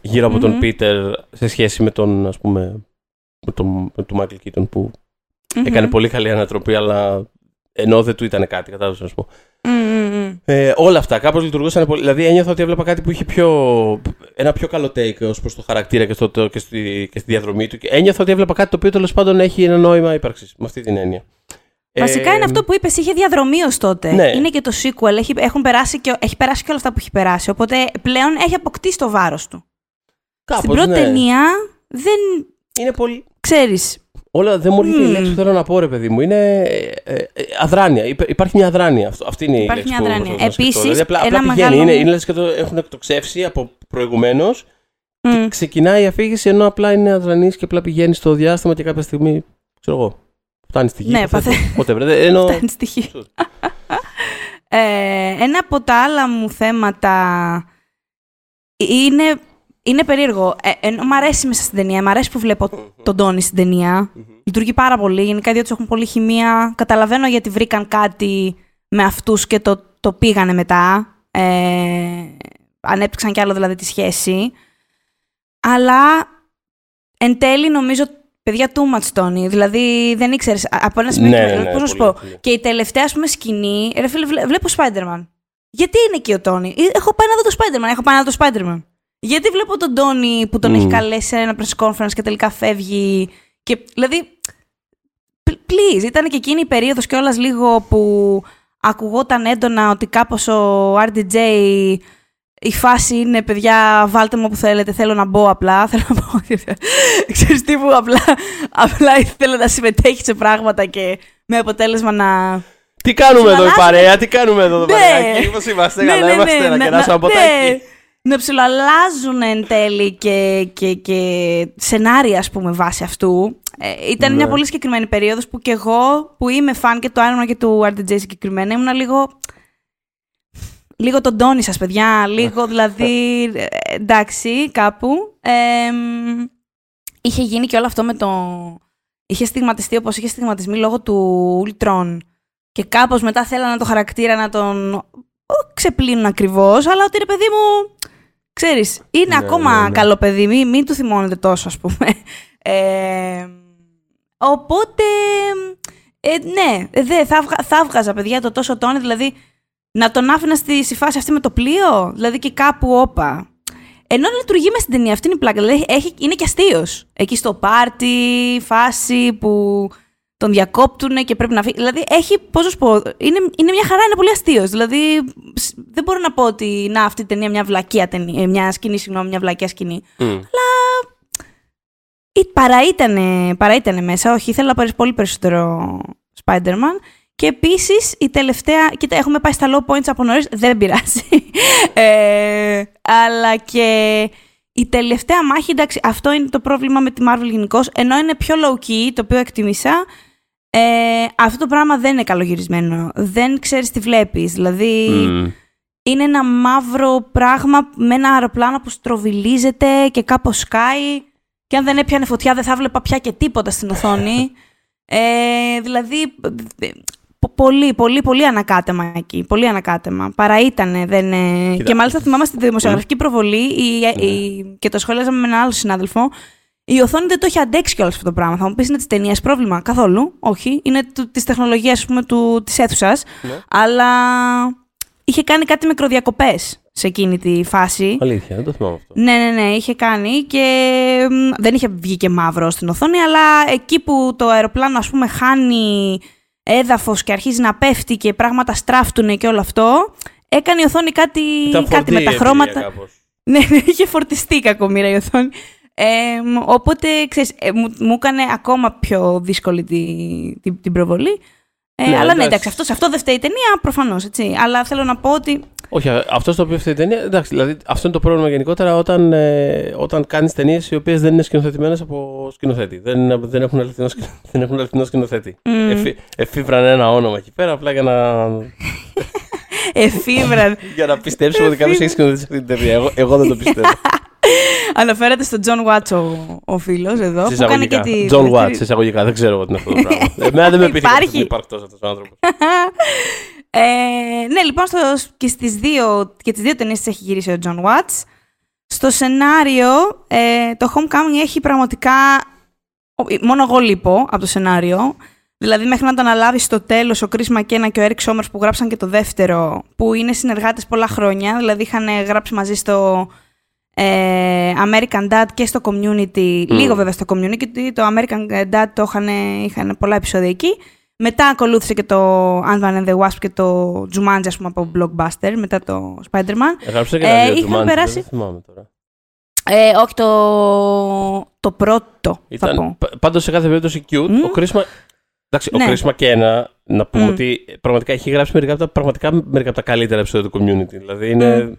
γύρω από τον Μμμ. Peter σε σχέση με τον, ας πούμε, με τον, με τον Michael Keaton που Μμμ. έκανε πολύ καλή ανατροπή αλλά ενώ δεν του ήταν κάτι, κατάλαβες να σου πω. Μμ, μμ, μμ. Ε, όλα αυτά κάπως λειτουργούσαν πολύ. Δηλαδή ένιωθα ότι έβλεπα κάτι που είχε πιο, ένα πιο καλό take ως προς το χαρακτήρα και, στο, το- και, στη, και στη διαδρομή του. Και ένιωθα ότι έβλεπα κάτι το οποίο τέλος πάντων έχει ένα νόημα ύπαρξης. Με αυτή την έννοια. Βασικά Ε, είναι αυτό που είπες, είχε διαδρομή ως τότε. ναι. Είναι και το sequel, έχει, έχουν περάσει και, έχει περάσει και όλα αυτά που έχει περάσει. Οπότε πλέον έχει αποκτήσει το βάρος του. Κάπως, Στην πρώτη ναι. ταινία δεν Είναι πολύ. ξέρεις. Όλα δεν μου έρχεται η Μμμ. λέξη που θέλω να πω, ρε παιδί μου. Είναι ε, ε, ε, αδράνεια. Υπά- Υπάρχει μια αδράνεια. Αυτό, αυτή είναι Υπάρχει η λέξη μια που αδράνεια. προσπαθώ να σκεφτώ. Επίσης, δηλαδή, απλά, ένα απλά πηγαίνει. μεγάλο- Είναι, είναι λες και το έχουν εκτοξεύσει από προηγουμένως. Ξεκινάει η αφήγηση ενώ απλά είναι αδρανής και απλά πηγαίνει στο διάστημα και κάποια στιγμή. ξέρω εγώ. Φτάνει στη γη. Ναι, υποθέτω. παθε- Whatever. Δεν- Ενώ... Φτάνει στοιχείο. Ε, ένα από τα άλλα μου θέματα είναι είναι περίεργο. Ε, ενώ μ' αρέσει μέσα στην ταινία, μ' αρέσει που βλέπω τον Τόνι στην ταινία. Λειτουργεί πάρα πολύ. Γενικά οι δύο τους έχουν πολύ χημεία. Καταλαβαίνω γιατί βρήκαν κάτι με αυτούς και το, το πήγανε μετά. Ε, ανέπτυξαν κι άλλο δηλαδή τη σχέση. Αλλά εν τέλει νομίζω παιδιά too much Tony. Δηλαδή δεν ήξερες. Από ένα σημείο. Ναι, και- ναι, πώς να σου πολύ, πω; πολύ. Και η τελευταία, ας πούμε, σκηνή. Ρε φίλε, βλέ- βλέπω Spider-Man. Γιατί είναι εκεί ο Τόνι. Έχω πάει να δω το Spider-Man. Έχω πάει να δω το Spider-Man. Γιατί βλέπω τον Τόνι που τον Μμ. έχει καλέσει σε ένα press conference και τελικά φεύγει. Και δηλαδή. π- Please, ήταν και εκείνη η περίοδος κιόλας λίγο που ακουγόταν έντονα ότι κάπως ο RDJ η φάση είναι, παιδιά, βάλτε μου όπου θέλετε, θέλω να μπω απλά, [laughs] θέλω να μπω, ξέρεις τι που απλά, αλλα ήθελε να συμμετέχει σε πράγματα και με αποτέλεσμα να... Τι κάνουμε εδώ η Ψιλοαλλάζουμε- παρέα, τι κάνουμε εδώ το Ναι. παρεάκι, πώς είμαστε, Ναι, καλά ναι, είμαστε, ναι, να να- κεράσουμε να- από ναι. Να ψιλοαλλάζουν εν τέλει και, και, και σενάρια, ας πούμε, βάσει αυτού. Ε, ήταν Ναι. μια πολύ συγκεκριμένη περίοδος που και εγώ, που είμαι φαν και του Iron Man και του RDJ συγκεκριμένα, ήμουν λίγο... Λίγο τον τόνι σας, παιδιά. Λίγο, δηλαδή, ε, εντάξει, κάπου. Ε, μ, είχε γίνει και όλο αυτό με το... Είχε στιγματιστεί όπως είχε στιγματισμεί λόγω του Ultron. Και κάπως μετά θέλανε το χαρακτήρα να τον όχι ξεπλύνουν ακριβώς, αλλά ότι ρε παιδί μου, ξέρεις, είναι Ναι, ακόμα ναι, ναι. καλό παιδί, μην, μην του θυμώνετε τόσο ας πούμε. Ε, οπότε, ε, ναι, δε, θα, βγα- θα βγάζα παιδιά το τόσο τόνι, δηλαδή να τον άφηνα στη, στη φάση αυτή με το πλοίο, δηλαδή και κάπου όπα. Ενώ λειτουργεί μες στην ταινία, αυτή είναι η πλάκα. Δηλαδή έχει, είναι και αστείος. Εκεί στο πάρτι, φάση που τον διακόπτουν και πρέπει να φύγει. Δηλαδή έχει, πώς να σου πω, είναι, είναι μια χαρά, είναι πολύ αστείος. Δηλαδή σ- δεν μπορώ να πω ότι να αυτή η ταινία μια βλακεία ταινία, ε, μια σκηνή, συγγνώμη, μια βλακεία σκηνή. Μμ. Ή παρά ήτανε, παρά ήτανε μέσα, όχι, ήθελα να πάρεις πολύ περισσότερο Spider-Man. Και επίσης η τελευταία. Κοίτα, έχουμε πάει στα low points από νωρίς, δεν πειράζει. [laughs] Ε, αλλά και η τελευταία μάχη, εντάξει, αυτό είναι το πρόβλημα με τη Marvel γενικώς. Ενώ είναι πιο low key, το οποίο εκτιμήσα, ε, αυτό το πράγμα δεν είναι καλογυρισμένο. Δεν ξέρεις τι βλέπεις. Δηλαδή, Μμ. είναι ένα μαύρο πράγμα με ένα αεροπλάνο που στροβιλίζεται και κάπως σκάει και αν δεν έπιανε φωτιά δεν θα βλέπα πια και τίποτα στην οθόνη. [laughs] Ε, δηλαδή, ε, πο- πολύ, πολύ, πολύ ανακάτεμα εκεί. Πολύ ανακάτεμα. Παρά ήτανε. Δεν, ε, Κοίτα. Και μάλιστα θυμάμαι στη δημοσιογραφική προβολή η, Ναι. η- και το σχολιάζαμε με έναν άλλο συνάδελφο. Η οθόνη δεν το έχει αντέξει κιόλας αυτό το πράγμα. Θα μου πεις είναι της ταινίας πρόβλημα; Καθόλου. Όχι. Είναι της τεχνολογίας της αίθουσας. Ναι. Αλλά είχε κάνει κάτι μικροδιακοπές σε εκείνη τη φάση. Αλήθεια, δεν το θυμάμαι αυτό. Ναι, ναι, ναι, είχε κάνει και μ, δεν είχε βγει και μαύρο στην οθόνη, αλλά εκεί που το αεροπλάνο ας πούμε χάνει έδαφος και αρχίζει να πέφτει και πράγματα στράφτουν και όλο αυτό, έκανε η οθόνη κάτι, Ήταν κάτι φορτή με η τα εμπειρία χρώματα. κάπως. [laughs] Ναι, ναι, είχε φορτιστεί κακομοίρα η οθόνη. Ε, μ, οπότε, ξέρεις, ε, μου, μου έκανε ακόμα πιο δύσκολη τη, τη- την προβολή. Ε, Ναι, αλλά ναι, εντάξει. εντάξει, αυτός, σε αυτό δεν φταίει η ταινία, προφανώς. Αλλά θέλω να πω ότι. Όχι, α- αυτός στο οποίο αυτή η ταινία. Εντάξει, δηλαδή αυτό είναι το πρόβλημα γενικότερα όταν, ε, όταν κάνεις ταινίες οι οποίες δεν είναι σκηνοθετημένες από σκηνοθέτη. Δεν, δεν έχουν αληθινό, σκη- [laughs] δεν έχουν αληθινό σκηνοθέτη. Μμ. Εφή, εφήβραν ένα όνομα εκεί πέρα απλά για να, [laughs] Εφήβρα. [laughs] για να πιστέψουμε ότι κάποιος έχει σκηνοθετήσει αυτή την ταινία. Εγώ, εγώ δεν το πιστεύω. Αναφέρεται στον Jon Watts ο, ο φίλος εδώ. Σε που κάνει και εισαγωγικά. τη. Jon δεύτερη- Watts, σε εισαγωγικά. Δεν ξέρω εγώ τι είναι αυτό το πράγμα. Εμένα δεν με πείθει Υπάρχει. ότι είναι υπαρκτό αυτό ο άνθρωπος. Ε, ναι, λοιπόν, στο, και στις δύο, και τις δύο ταινίες τις έχει γυρίσει ο Jon Watts. Στο σενάριο, ε, το Homecoming έχει πραγματικά... ο- Μόνο εγώ λείπω από το σενάριο. Δηλαδή, μέχρι να το αναλάβει στο τέλος ο Chris McKenna και ο Eric Somers που γράψαν και το δεύτερο, που είναι συνεργάτες πολλά χρόνια. Δηλαδή, είχαν γράψει μαζί στο ε, American Dad και στο Community. Λίγο βέβαια στο Community. Το American Dad το είχαν, είχαν πολλά επεισόδια εκεί. Μετά ακολούθησε και το Ant-Man and the Wasp και το Jumanji, ας πούμε, από Blockbuster, μετά το Spider-Man. Έγραψε και Ε, τα δύο είχαν Jumanji, περάσει- Δεν θυμάμαι τώρα. Ε, όχι το, το πρώτο, θα πω. Ήταν, πάντως σε κάθε περίπτωση cute. Μμ. Ο Κρίσμα. Εντάξει, Ναι. ο Κρίσμα και ένα, να πούμε Μμ. ότι πραγματικά έχει γράψει μερικά από τα, πραγματικά μερικά από τα καλύτερα επεισόδια του community. Δηλαδή είναι.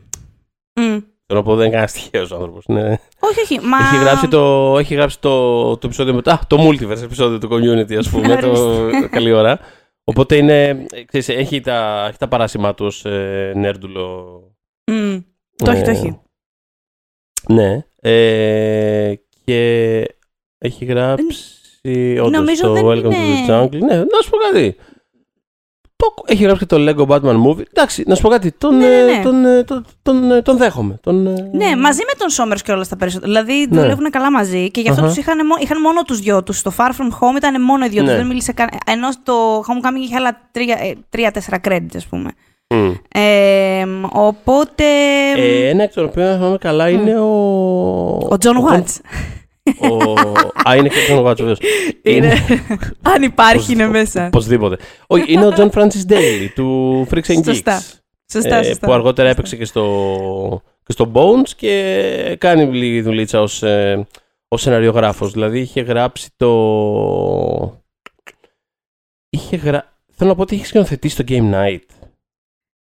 Μμ. Θέλω να πω δεν είναι κανένα τυχαίο άνθρωπος. Είναι... Όχι, όχι. Μα... Έχει γράψει, το, έχει γράψει το, το επεισόδιο μετά. Το multiverse επεισόδιο του community, ας πούμε. το, καλή ώρα. Οπότε είναι, ξέρεις, έχει, τα, έχει τα παράσημά του ως ε, νέρντουλο. Μμ. Το έχει, το Ε, έχει. Ναι. Ε, και έχει γράψει όντως Νομίζω το δεν Welcome to είναι- the Jungle. Ναι, να σου πω κάτι. Το, έχει γράψει και το Lego Batman Movie. Εντάξει, να σου πω κάτι. Τον, Ναι, ναι, ε, ναι. τον, ε, τον, τον, ε, τον δέχομαι. Τον, ε, Ναι, μαζί με τον Σόμερ και όλα τα περισσότερα. Δηλαδή Ναι. δουλεύουν καλά μαζί και γι' αυτό Αχα. τους είχαν, μό- είχαν μόνο τους δυο τους. Στο Far From Home ήταν μόνο οι δυο τους. Ναι. Δεν μίλησε καν. Ενώ στο Homecoming είχε άλλα τρία- ε, τρία-τέσσερα credits, ας πούμε. μ. Ε, οπότε. Ε, ένα εκ των οποίων αν θυμάμαι καλά είναι ο. ο Jon Watts. Ο- Α, είναι και ο Jon Watts, βεβαίως. Είναι... Αν υπάρχει, είναι μέσα. Οπωσδήποτε. Όχι, είναι ο John Francis Daly του Freaks and Geeks. Σωστά. Σωστά, ε, σωστά. που αργότερα Σωστά. έπαιξε και στο, και στο Bones και κάνει λίγη δουλίτσα ως, ε, ως σεναριογράφος. Δηλαδή είχε γράψει το... Είχε γρα... Θέλω να πω ότι είχε σκηνοθετήσει το Game Night.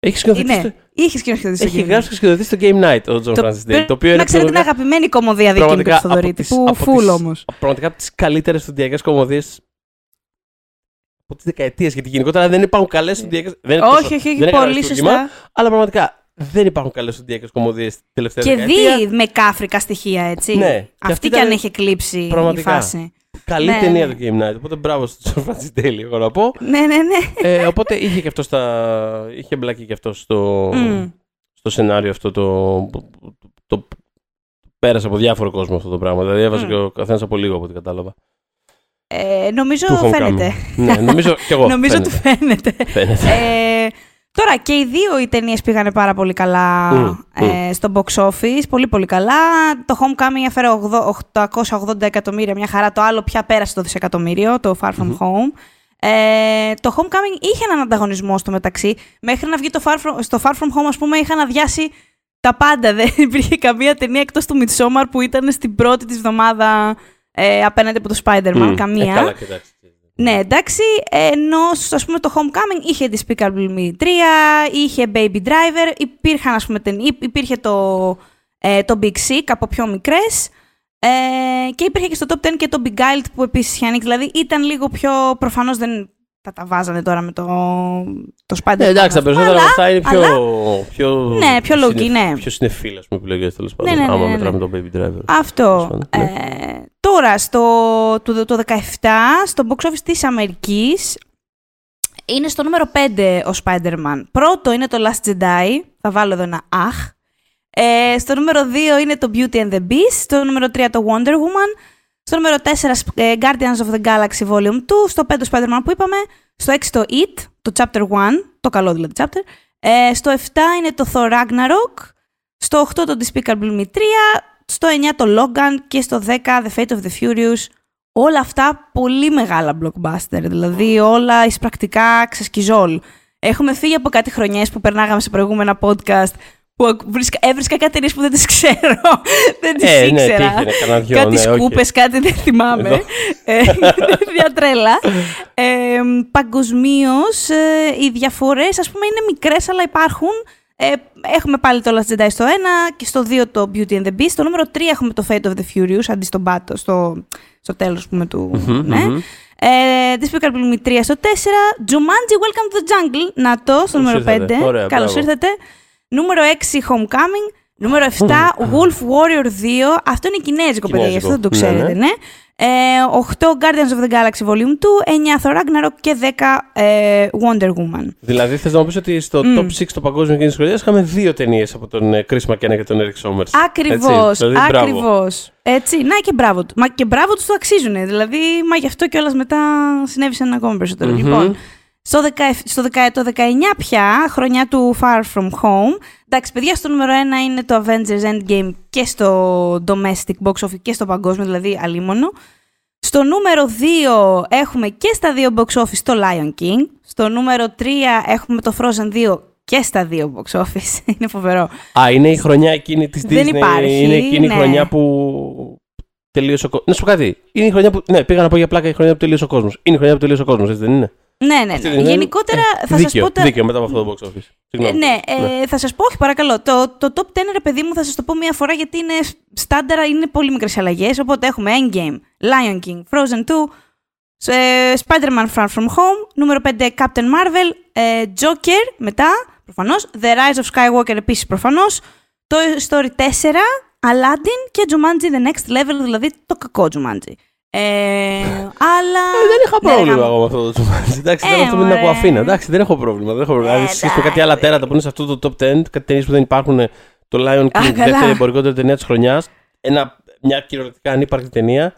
Έχεις σκηνοθετήσει, Ναι, το... είχες σκηνοθετήσει. έχει γράψει και σκηνοθετήσει το Game Night ο John Το- Francis Daly. Το οποίο είναι Να ξέρετε την πραγματικά- αγαπημένη κομμωδία δική μου και του πραγματικά από Θοδωρήτη. τις- Που από φουλ τις- όμως. πραγματικά από τις καλύτερες στοντιακές κομμωδίες από τις δεκαετίες, γιατί γενικότερα δεν υπάρχουν καλές στοντιακές... δεν είναι τόσο- Όχι, όχι, δεν όχι. είναι κανένα Πολύ αριστούργημα, σωστά. Αλλά πραγματικά δεν υπάρχουν καλές στοντιακές κομμωδίες την τελευταία Και δεκαετία. δει με κάφρικα στοιχεία, έτσι. Ναι, και αυτή Αυτή κι ήταν αν έχει εκλείψει πραγματικά. η φάση. Καλή Ναι, ταινία ναι. το Game Night. Οπότε μπράβο στον John Francis Daly, εγώ να πω. Ναι, ναι, ναι. ε, οπότε είχε και αυτό στα... είχε μπλακεί και αυτό στο, Μμ. στο σενάριο αυτό το, το, το- Πέρασε από διάφορο κόσμο αυτό το πράγμα. Δηλαδή έβαζε Μμ. και ο καθένας από λίγο από ό,τι κατάλαβα. Ε, νομίζω Του Homecoming. φαίνεται. ναι, νομίζω κι εγώ. [laughs] νομίζω φαίνεται. του φαίνεται. φαίνεται. ε, τώρα και οι δύο οι ταινίες πήγανε πάρα πολύ καλά Μμ, ε, στο box office. Πολύ πολύ καλά. Το Homecoming έφερε 8- 880 εκατομμύρια, μια χαρά. Το άλλο πια πέρασε το δισεκατομμύριο, το Far From Μμμ. Home. Ε, το Homecoming είχε έναν ανταγωνισμό στο μεταξύ. Μέχρι να βγει το Far From, στο Far From Home, ας πούμε, είχαν αδειάσει τα πάντα. [laughs] Δεν υπήρχε καμία ταινία εκτός του Midsommar που ήταν στην πρώτη της εβδομάδα ε, απέναντι από το Spider-Man. Μμ. Καμία. Ε, καλά, κοιτάξτε. Ναι, εντάξει, ενώ ας πούμε το Homecoming είχε Despicable Me 3, είχε Baby Driver, υπήρχαν ας πούμε ταινί- υ- υπήρχε το, ε, το Big Sick από πιο μικρές ε, και υπήρχε και στο Top 10 και το Big Guild που επίσης είχε ανοίξει, δηλαδή ήταν λίγο πιο, προφανώς δεν θα τα βάζανε τώρα με το, το Spider-Man. Ναι, εντάξει, τα περισσότερα αλλά- από αυτά είναι πιο. αλλά- πιο Ναι, πιο low-key, ναι. Πιο συνεφίλ, ας πούμε, επιλογέ τέλος πάντων. ναι, ναι, άμα ναι, μετράμε ναι. τον Baby Driver. Αυτό. Τέλος Ε, πάντων, τώρα, στο, το, το 17, στο box office της Αμερικής, είναι στο νούμερο 5 ο Spider-Man. Πρώτο είναι το Last Jedi, θα βάλω εδώ ένα αχ. Ε, στο νούμερο 2 είναι το Beauty and the Beast, στο νούμερο 3 το Wonder Woman, στο νούμερο 4 ε, Guardians of the Galaxy Volume 2, στο 5 το Spider-Man που είπαμε, στο 6 το It, το Chapter 1, το καλό δηλαδή chapter, ε, στο 7 είναι το Thor Ragnarok, στο 8 το Despicable Me 3, στο 9 το Logan και στο 10 The Fate of the Furious. Όλα αυτά πολύ μεγάλα blockbuster, δηλαδή όλα εισπρακτικά ξεσκιζόλ. Έχουμε φύγει από κάτι χρονιές που περνάγαμε σε προηγούμενα podcast που ακ- βρίσκα, έβρισκα κάτι ταινίες που δεν τις ξέρω. [laughs] δεν τις Ε, ναι, ήξερα. τύχαινε, κανένα δυο, κάτι ναι, όχι. σκούπες, κάτι δεν θυμάμαι. Εδώ. ε, [laughs] μια τρέλα. Ε, Παγκοσμίως, οι διαφορές ας πούμε είναι μικρές αλλά υπάρχουν. Ε, έχουμε πάλι το Last Jedi στο 1 και στο 2 το Beauty and the Beast. Στο νούμερο 3 έχουμε το Fate of the Furious αντί στον πάτο, στο, στο τέλος ας πούμε, του. Μμμ, ναι. μμμ. Ε, Despicable Me 3 στο 4. Jumanji Welcome to the Jungle. Να το, στο Καλώς νούμερο 5. ήρθατε. Ωραία, Καλώς μπράβο. ήρθατε. Νούμερο 6 Homecoming. Νούμερο 7 Wolf Warrior 2. Αυτό είναι κινέζικο, παιδιά, γι' αυτό δεν το Κινέζικο, ναι, ξέρετε, ναι. Ε, 8 Guardians of the Galaxy Volume 2. 9 Thor Ragnarok και 10 ε, Wonder Woman. Δηλαδή, θες να μου πεις ότι στο Μμ. top 6 το παγκόσμιο κίνηση χρονιάς είχαμε δύο ταινίες από τον ε, Chris McKenna και τον Eric Sommers. Ακριβώς. Έτσι, δηλαδή, μπράβο. Ακριβώς. Έτσι. Να και μπράβο του. Μα και μπράβο τους το αξίζουν. Δηλαδή, μα γι' αυτό κιόλας μετά συνέβησαν ακόμα περισσότερο. Μμμ. Λοιπόν, στο, 17 στο 10 το 19 πια, χρονιά του Far From Home. Εντάξει, παιδιά, στο νούμερο 1 είναι το Avengers Endgame και στο domestic box office και στο παγκόσμιο, δηλαδή αλίμονο. Στο νούμερο 2 έχουμε και στα δύο box office το Lion King. Στο νούμερο 3 έχουμε το Frozen 2 και στα δύο box office. [laughs] είναι φοβερό. Α, είναι η χρονιά εκείνη της Disney. Δεν υπάρχει, Είναι εκείνη ναι. η χρονιά που τελείωσε ο κόσμο. Να σου πω κάτι. Είναι η χρονιά που. Ναι, πήγα να πω για πλάκα η χρονιά που τελείωσε ο κόσμος. Είναι η χρονιά που τελείωσε ο κόσμος, έτσι δεν είναι; Ναι, ναι, Αυτή ναι. δεν είναι- Γενικότερα Ε, θα δίκαιο, σας πω τα... Δίκαιο μετά από αυτό το box office. Ε, Συγγνώμη. ναι, ε, θα σας πω, όχι παρακαλώ. Το, το top 10, ρε παιδί μου, θα σας το πω μία φορά γιατί είναι στάνταρα, είναι πολύ μικρές αλλαγές. Οπότε έχουμε Endgame, Lion King, Frozen 2, ε, Spider-Man Far From Home, νούμερο 5 Captain Marvel, ε, Joker μετά, προφανώς, The Rise of Skywalker επίσης προφανώς, Toy Story 4, Aladdin και Jumanji The Next Level, δηλαδή το κακό Jumanji. Ε, [laughs] αλλά. Ε, δεν είχα πρόβλημα εγώ με αυτό το Jumanji. Εντάξει, Ε, δεν αυτό μην ωραία. ακούω αφήνα. Εντάξει, δεν έχω πρόβλημα. Δεν έχω πρόβλημα. Δηλαδή, σχέση με κάτι άλλα εντάξει. τέρατα που είναι σε αυτό το top 10, κάτι ταινίες που δεν υπάρχουν. Το Lion King, καλά. δεύτερη εμπορικότερη ταινία της χρονιάς. Μια κυριολεκτικά ανύπαρκτη ταινία.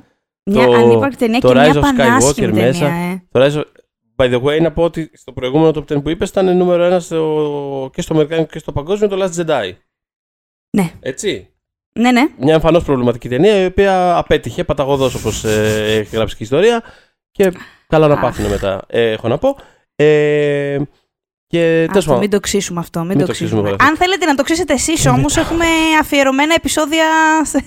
Μια το- ανύπαρκτη ταινία το και μια Rise of πανάσχημη Skywalker ταινία. μέσα. Ε. Το Rise of- By the way, να πω ότι στο προηγούμενο top 10 που είπες ήταν νούμερο ένα στο... και στο Αμερικάνικο και στο παγκόσμιο το Last Jedi. Ναι. Έτσι. Ναι, ναι. Μια εμφανώς προβληματική ταινία η οποία απέτυχε παταγωδός όπως ε, έχει γράψει και η ιστορία. Και καλά να Αχ. πάθουν μετά, ε, έχω να πω. Ε, και τέλος Αυτό, πάντων. μην το ξύσουμε αυτό. Μην, Μην το το ξύσουμε. ξύσουμε, βέβαια. Αν θέλετε να το ξύσετε εσείς όμως, έχουμε αφιερωμένα επεισόδια σε-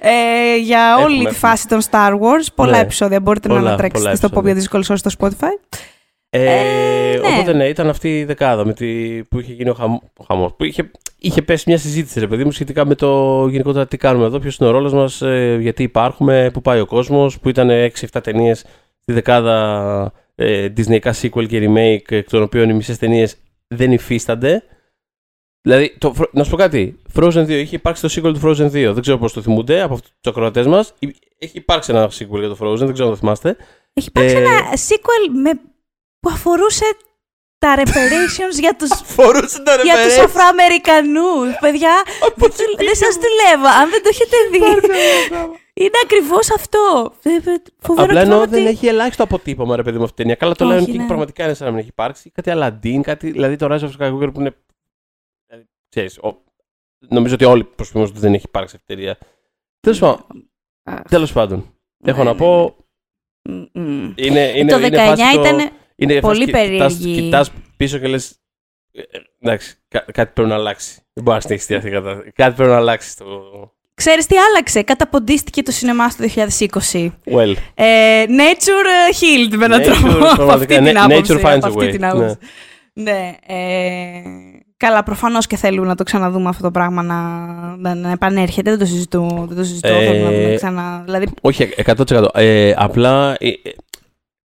ε, για Έχουμε, όλη τη έχουμε. φάση των Star Wars. Πολλά Ναι. επεισόδια μπορείτε να Πολλά, ανατρέξετε πολλά στο επεισόδια. Pop για δύσκολε ώρε στο Spotify. Ε, Ε, ναι. Οπότε ναι, ήταν αυτή η δεκάδα με τη, που είχε γίνει ο, χαμ, ο χαμός. Που είχε, είχε πέσει μια συζήτηση, ρε παιδί μου, σχετικά με το γενικότερα τι κάνουμε εδώ, ποιος είναι ο ρόλος μας, γιατί υπάρχουμε, πού πάει ο κόσμος, που ήταν 6-7 ταινίες στη δεκάδα ε, Disneyικά sequel και remake, εκ των οποίων οι μισές ταινίες δεν υφίστανται. Δηλαδή, το, Fro- να σου πω κάτι. Frozen 2 είχε υπάρξει το sequel του Frozen 2. Δεν ξέρω πώς το θυμούνται από τους ακροατές μας. Έχει υπάρξει ένα sequel για το Frozen, δεν ξέρω αν το θυμάστε. Έχει υπάρξει Ε, ένα sequel με, που αφορούσε τα reparations για τους [laughs] Φορούσε τα για τους Αφροαμερικανούς. Παιδιά, δεν, του- δεν σας δουλεύω. Αν δεν το έχετε δει, είναι ακριβώς αυτό. Ε, ε, Φοβερό Απλά και εννοώ πράγματι- δεν έχει ελάχιστο αποτύπωμα, ρε παιδί μου, αυτή την ταινία. Καλά, το Όχι, Lion King ναι. πραγματικά είναι σαν να μην έχει υπάρξει. Κάτι Aladdin, κάτι. Δηλαδή το Rise of Skywalker που είναι. δηλαδή, Ξέρεις, ο... νομίζω ότι όλοι προσποιούμε ότι δεν έχει υπάρξει αυτή η ταινία. Τέλος πάντων. Αχ, Τέλος πάντων. Έχω ναι, να ναι, πω. ναι. Μ, μ. Είναι, είναι, Το είναι 19 φάση το- ήταν. Είναι πολύ φάση, κοιτάς- περίεργη. Κοιτάς πίσω και λες. Εντάξει, κά- κάτι πρέπει να αλλάξει. Δεν μπορεί να συνεχιστεί αυτή η κατάσταση. Κάτι πρέπει να αλλάξει. Στο... Ξέρεις τι άλλαξε; Καταποντίστηκε το σινεμά στο 2020. Well. Ε, nature ε, healed με έναν Nature, τρόπο. Από πραγματικά. αυτή την Na- άποψη. nature finds από a αυτή way. την άποψη. Ναι. ε, καλά, προφανώς και θέλουμε να το ξαναδούμε αυτό το πράγμα να, να, να επανέρχεται. Δεν το συζητώ. Δεν το συζητώ. Ε, θέλουμε να δούμε ξανά. Δηλαδή, Όχι, 100%. Ε, απλά ε, ε,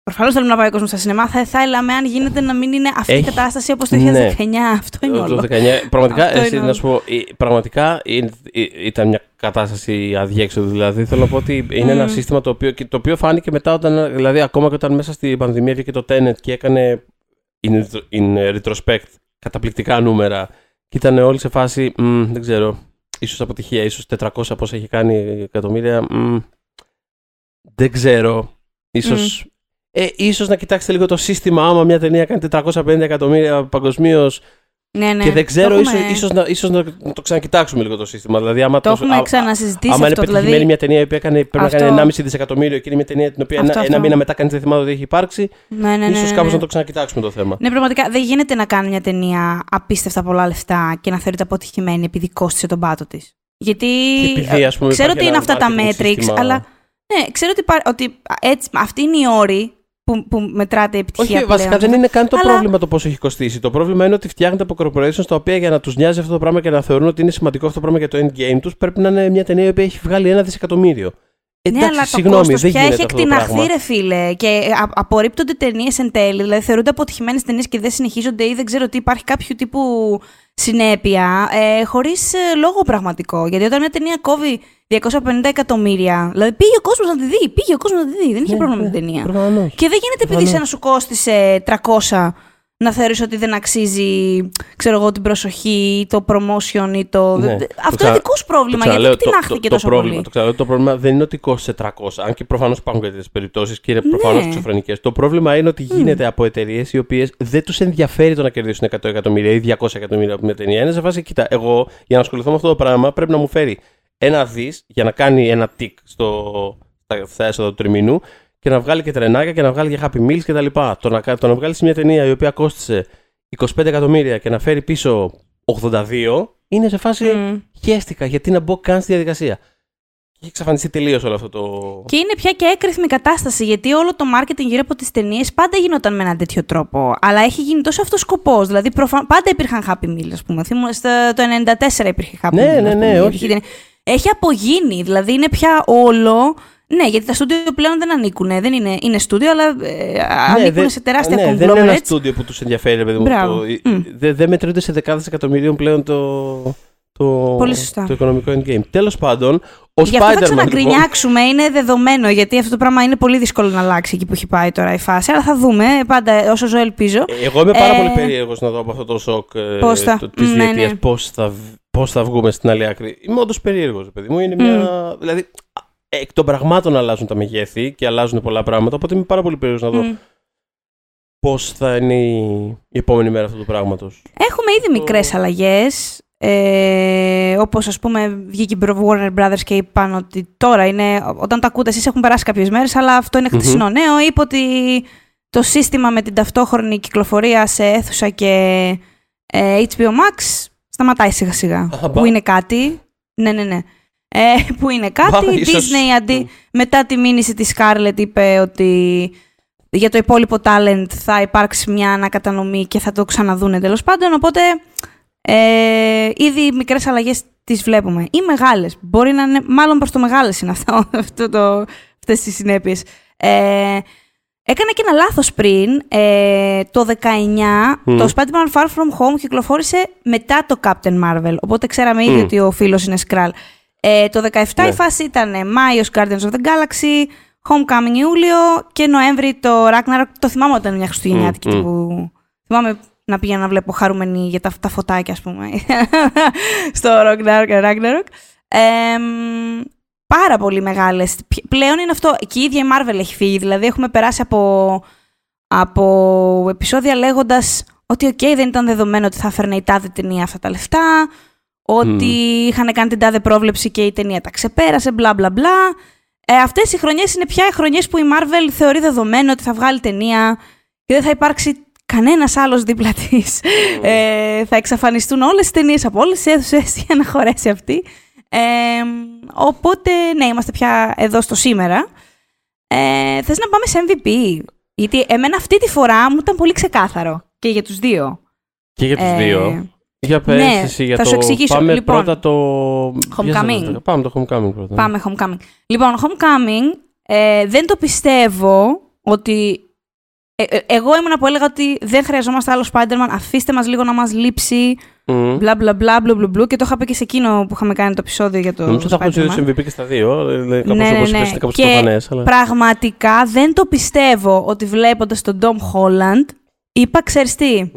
προφανώς θέλουμε να πάει ο κόσμος στα σινεμά. Θα θέλαμε, αν γίνεται, να μην είναι αυτή η Έχει- κατάσταση όπως το 2019. Ναι. Αυτό είναι Το- όλο. Το 19, πραγματικά, Αυτό εσύ, είναι να σου πω, ε, πραγματικά είναι- ε, ήταν μια κατάσταση αδιέξοδο. Δηλαδή, θέλω να πω ότι είναι ένα Μμμ. σύστημα το οποίο, και το οποίο φάνηκε μετά, όταν, δηλαδή, ακόμα και όταν μέσα στην πανδημία βγήκε το Tenet και έκανε in, in retrospect καταπληκτικά νούμερα και ήταν όλοι σε φάση, μ, δεν ξέρω, ίσως αποτυχία, ίσως 400 πώς έχει κάνει εκατομμύρια, μ, δεν ξέρω, ίσως... Ε, ίσως να κοιτάξετε λίγο το σύστημα άμα μια ταινία κάνει 450 εκατομμύρια παγκοσμίως Ναι, ναι. και δεν ξέρω, το ίσως, έχουμε, ίσως, να, ίσως να το ξανακοιτάξουμε λίγο το σύστημα. Δηλαδή, άμα το έχουμε α- ξανασυζητήσει άμα είναι αυτό. πετυχημένη Δηλαδή, μια ταινία η οποία έκανε, πρέπει Αυτό. να κάνει 1,5 δισεκατομμύριο και είναι μια ταινία την οποία Αυτό, ένα, αυτό. ένα μήνα μετά κανείς δεν θυμάται ότι έχει υπάρξει, ναι, ναι, ναι, ίσως ναι, κάπως ναι. να το ξανακοιτάξουμε το θέμα. Ναι, πραγματικά δεν γίνεται να κάνει μια ταινία απίστευτα πολλά λεφτά και να θεωρείται αποτυχημένη επειδή κόστησε τον πάτο της. Γιατί. Και επειδή, ας πούμε, ξέρω υπάρχει ότι είναι ένα αυτά τα marketing metrics, σύστημα- αλλά. Ναι, ξέρω ότι, υπά- ότι έτσι, αυτή είναι η όρη που, που μετράται η επιτυχία. Όχι, βασικά πλέον. δεν είναι καν το Αλλά- πρόβλημα το πόσο έχει κοστίσει. Το πρόβλημα είναι ότι φτιάχνεται από corporations τα οποία για να τους νοιάζει αυτό το πράγμα και να θεωρούν ότι είναι σημαντικό αυτό το πράγμα για το endgame τους, πρέπει να είναι μια ταινία η οποία έχει βγάλει ένα δισεκατομμύριο. Ναι, Εντάξει, αλλά το συγγνώμη, κόστος δεν πια γίνεται έχει αυτό το εκτιναχθεί, πράγμα. ρε φίλε. Και α- απορρίπτονται ταινίες εν τέλει. Δηλαδή θεωρούνται αποτυχημένες ταινίες και δεν συνεχίζονται ή δεν ξέρω τι υπάρχει κάποιο τύπου συνέπεια. Ε, Χωρίς λόγο πραγματικό. Γιατί όταν μια ταινία κόβει 250 εκατομμύρια. Δηλαδή πήγε ο κόσμος να τη δει. Πήγε ο κόσμος να τη δει. Δεν είχε Ναι, πρόβλημα με ναι, την ταινία. προφανώς. Και δεν γίνεται επειδή Προφανώς. σε να σου κόστησε 300 να θεωρείς ότι δεν αξίζει, ξέρω εγώ, την προσοχή ή το promotion ή το... Ναι. Αυτό Το είναι ξα- δικός σου πρόβλημα, Το γιατί ξαναλέω, το, κτηνάχθηκε το, το, τόσο πρόβλημα, πολύ; το, ξαναλέω, το πρόβλημα δεν είναι ότι κόστησε 300, αν και προφανώς υπάρχουν και τέτοιες περιπτώσεις και είναι Ναι. προφανώς εξωφρενικές. Το πρόβλημα είναι ότι γίνεται από εταιρείες οι οποίες δεν τους ενδιαφέρει το να κερδίσουν 100 εκατομμύρια ή 200 εκατομμύρια από μια ταινία. Είναι σε φάση, κοίτα, εγώ για να ασχοληθώ με αυτό το πράγμα πρέπει να μου φέρει ένα δις για να κάνει ένα τικ στο, στα, στα έσοδα του τριμήνου και να βγάλει και τρενάκια και να βγάλει και happy meals κτλ. Το να, κα- το να βγάλεις μια ταινία η οποία κόστησε 25 εκατομμύρια και να φέρει πίσω 82 είναι σε φάση Μμ. χαίστηκα γιατί να μπω καν στη διαδικασία. Και έχει εξαφανιστεί τελείως όλο αυτό το. Και είναι πια και έκρηθμη κατάσταση, γιατί όλο το marketing γύρω από τις ταινίες πάντα γινόταν με έναν τέτοιο τρόπο. Αλλά έχει γίνει τόσο αυτός σκοπός. Δηλαδή, προφα... πάντα υπήρχαν happy meal, ας πούμε. Θυμούμαι, στο το 94 υπήρχε happy Ναι, meal. ναι, ας ναι, πούμε, όχι. Έχει, έχει απογίνει. Δηλαδή, είναι πια όλο. Ναι, γιατί τα στούντιο πλέον δεν ανήκουν. Δεν είναι, είναι στούντιο, αλλά ε, ανήκουν δεν- σε τεράστια ναι, δεν είναι ένα conglomerates. στούντιο που τους ενδιαφέρει, ρε παιδί μου. Μπράβο. Το- Μμ. Δεν δεν μετρούνται σε δεκάδες εκατομμυρίων πλέον το, το, Πολύ σωστά. το οικονομικό endgame. Τέλος πάντων, ο Γι' αυτό θα Spider-Man. λοιπόν, ξαναγκρινιάξουμε, είναι δεδομένο, γιατί αυτό το πράγμα είναι πολύ δύσκολο να αλλάξει εκεί που έχει πάει τώρα η φάση. Αλλά θα δούμε, πάντα όσο ζω ελπίζω. Εγώ είμαι πάρα Ε, πολύ περίεργος να δω από αυτό το σοκ Πώς θα- της ναι, διετίας ναι. πώς θα, β- πώς θα βγούμε στην άλλη άκρη. Είμαι όντως περίεργος, παιδί μου. Είναι μια. Δηλαδή, εκ των πραγμάτων αλλάζουν τα μεγέθη και αλλάζουν πολλά πράγματα. Οπότε είμαι πάρα πολύ περίεργος να δω Μμ. πώς θα είναι η, η επόμενη μέρα αυτού του πράγματος. Έχουμε ήδη μικρές αλλαγές. Ε, Όπως ας πούμε βγήκε η Warner Brothers και είπαν ότι τώρα είναι. Όταν το ακούτε, εσείς έχουν περάσει κάποιες μέρες, αλλά αυτό είναι χθεσινό νέο. Είπε ότι το σύστημα με την ταυτόχρονη κυκλοφορία σε αίθουσα και ε, HBO Max σταματάει σιγά σιγά. Α, μπα. που είναι κάτι. Ναι, ναι, ναι. Ε, που είναι κάτι. Μπα, Η ίσως- Disney αντί, μετά τη μήνυση της Scarlett είπε ότι για το υπόλοιπο talent θα υπάρξει μια ανακατανομή και θα το ξαναδούνε τέλος πάντων. Οπότε ε, ήδη μικρές αλλαγές τις βλέπουμε. Ή μεγάλες. Μπορεί να είναι, μάλλον προς το μεγάλες είναι αυτό, [laughs] αυτό το, αυτές τις συνέπειες. Ε, Έκανα και ένα λάθος πριν. Ε, το 19, Μμ. το Spider-Man Far From Home κυκλοφόρησε μετά το Captain Marvel. Οπότε ξέραμε ήδη Μμ. ότι ο φίλος είναι Skrull. Ε, το 17 Ναι. η φάση ήταν Μάιος Guardians of the Galaxy, Homecoming Ιούλιο και Νοέμβρη το Ragnarok. Το θυμάμαι όταν ήταν μια Χριστουγεννιάτικη Μμ, μμ. που... Θυμάμαι να πήγαινα να βλέπω χαρούμενη για τα, τα φωτάκια, ας πούμε, [laughs] στο Ragnarok. Ragnarok. Ε, μ, πάρα πολύ μεγάλες. Π- Πλέον είναι αυτό. Και η ίδια η Marvel έχει φύγει. Δηλαδή έχουμε περάσει από, από επεισόδια λέγοντας ότι οκ, δεν ήταν δεδομένο ότι θα έφερνε η τάδε ταινία αυτά τα λεφτά, ότι είχαν κάνει την τάδε πρόβλεψη και η ταινία τα ξεπέρασε, μπλα μπλα μπλα. Ε, αυτές οι χρονιές είναι πια οι χρονιές που η Marvel θεωρεί δεδομένο ότι θα βγάλει ταινία και δεν θα υπάρξει κανένας άλλος δίπλα της. Ε, θα εξαφανιστούν όλες τις ταινίες από όλες τις αίθουσες για να χωρέσει αυτή. Ε, οπότε, ναι, είμαστε πια εδώ στο σήμερα. Ε, θες να πάμε σε MVP, γιατί εμένα αυτή τη φορά μου ήταν πολύ ξεκάθαρο και για τους δύο. Και για τους Ε, δύο. Για πες ναι, εσύ για θα το... σου εξηγήσω. Πάμε Λοιπόν, πρώτα το... Homecoming. Για- Πάμε το Homecoming πρώτα. Πάμε Homecoming. Λοιπόν, Homecoming, ε, δεν το πιστεύω ότι... Ε, ε, εγώ ήμουν που έλεγα ότι δεν χρειαζόμαστε άλλο Spider-Man, αφήστε μας λίγο να μας λείψει, Μμ. μπλα μπλα μπλα μπλου μπλου μπλου και το είχα πει και σε εκείνο που είχαμε κάνει το επεισόδιο για το Νομίζω θα έχουν Spider-Man. ζητήσει MVP και στα δύο. Δηλαδή, κάπως Ναι, ναι, όπως ναι. είπες, είναι κάπως Και προφανές. Αλλά... Πραγματικά δεν το πιστεύω ότι βλέποντας τον Tom Holland είπα, ξέρεις τι, Μμ.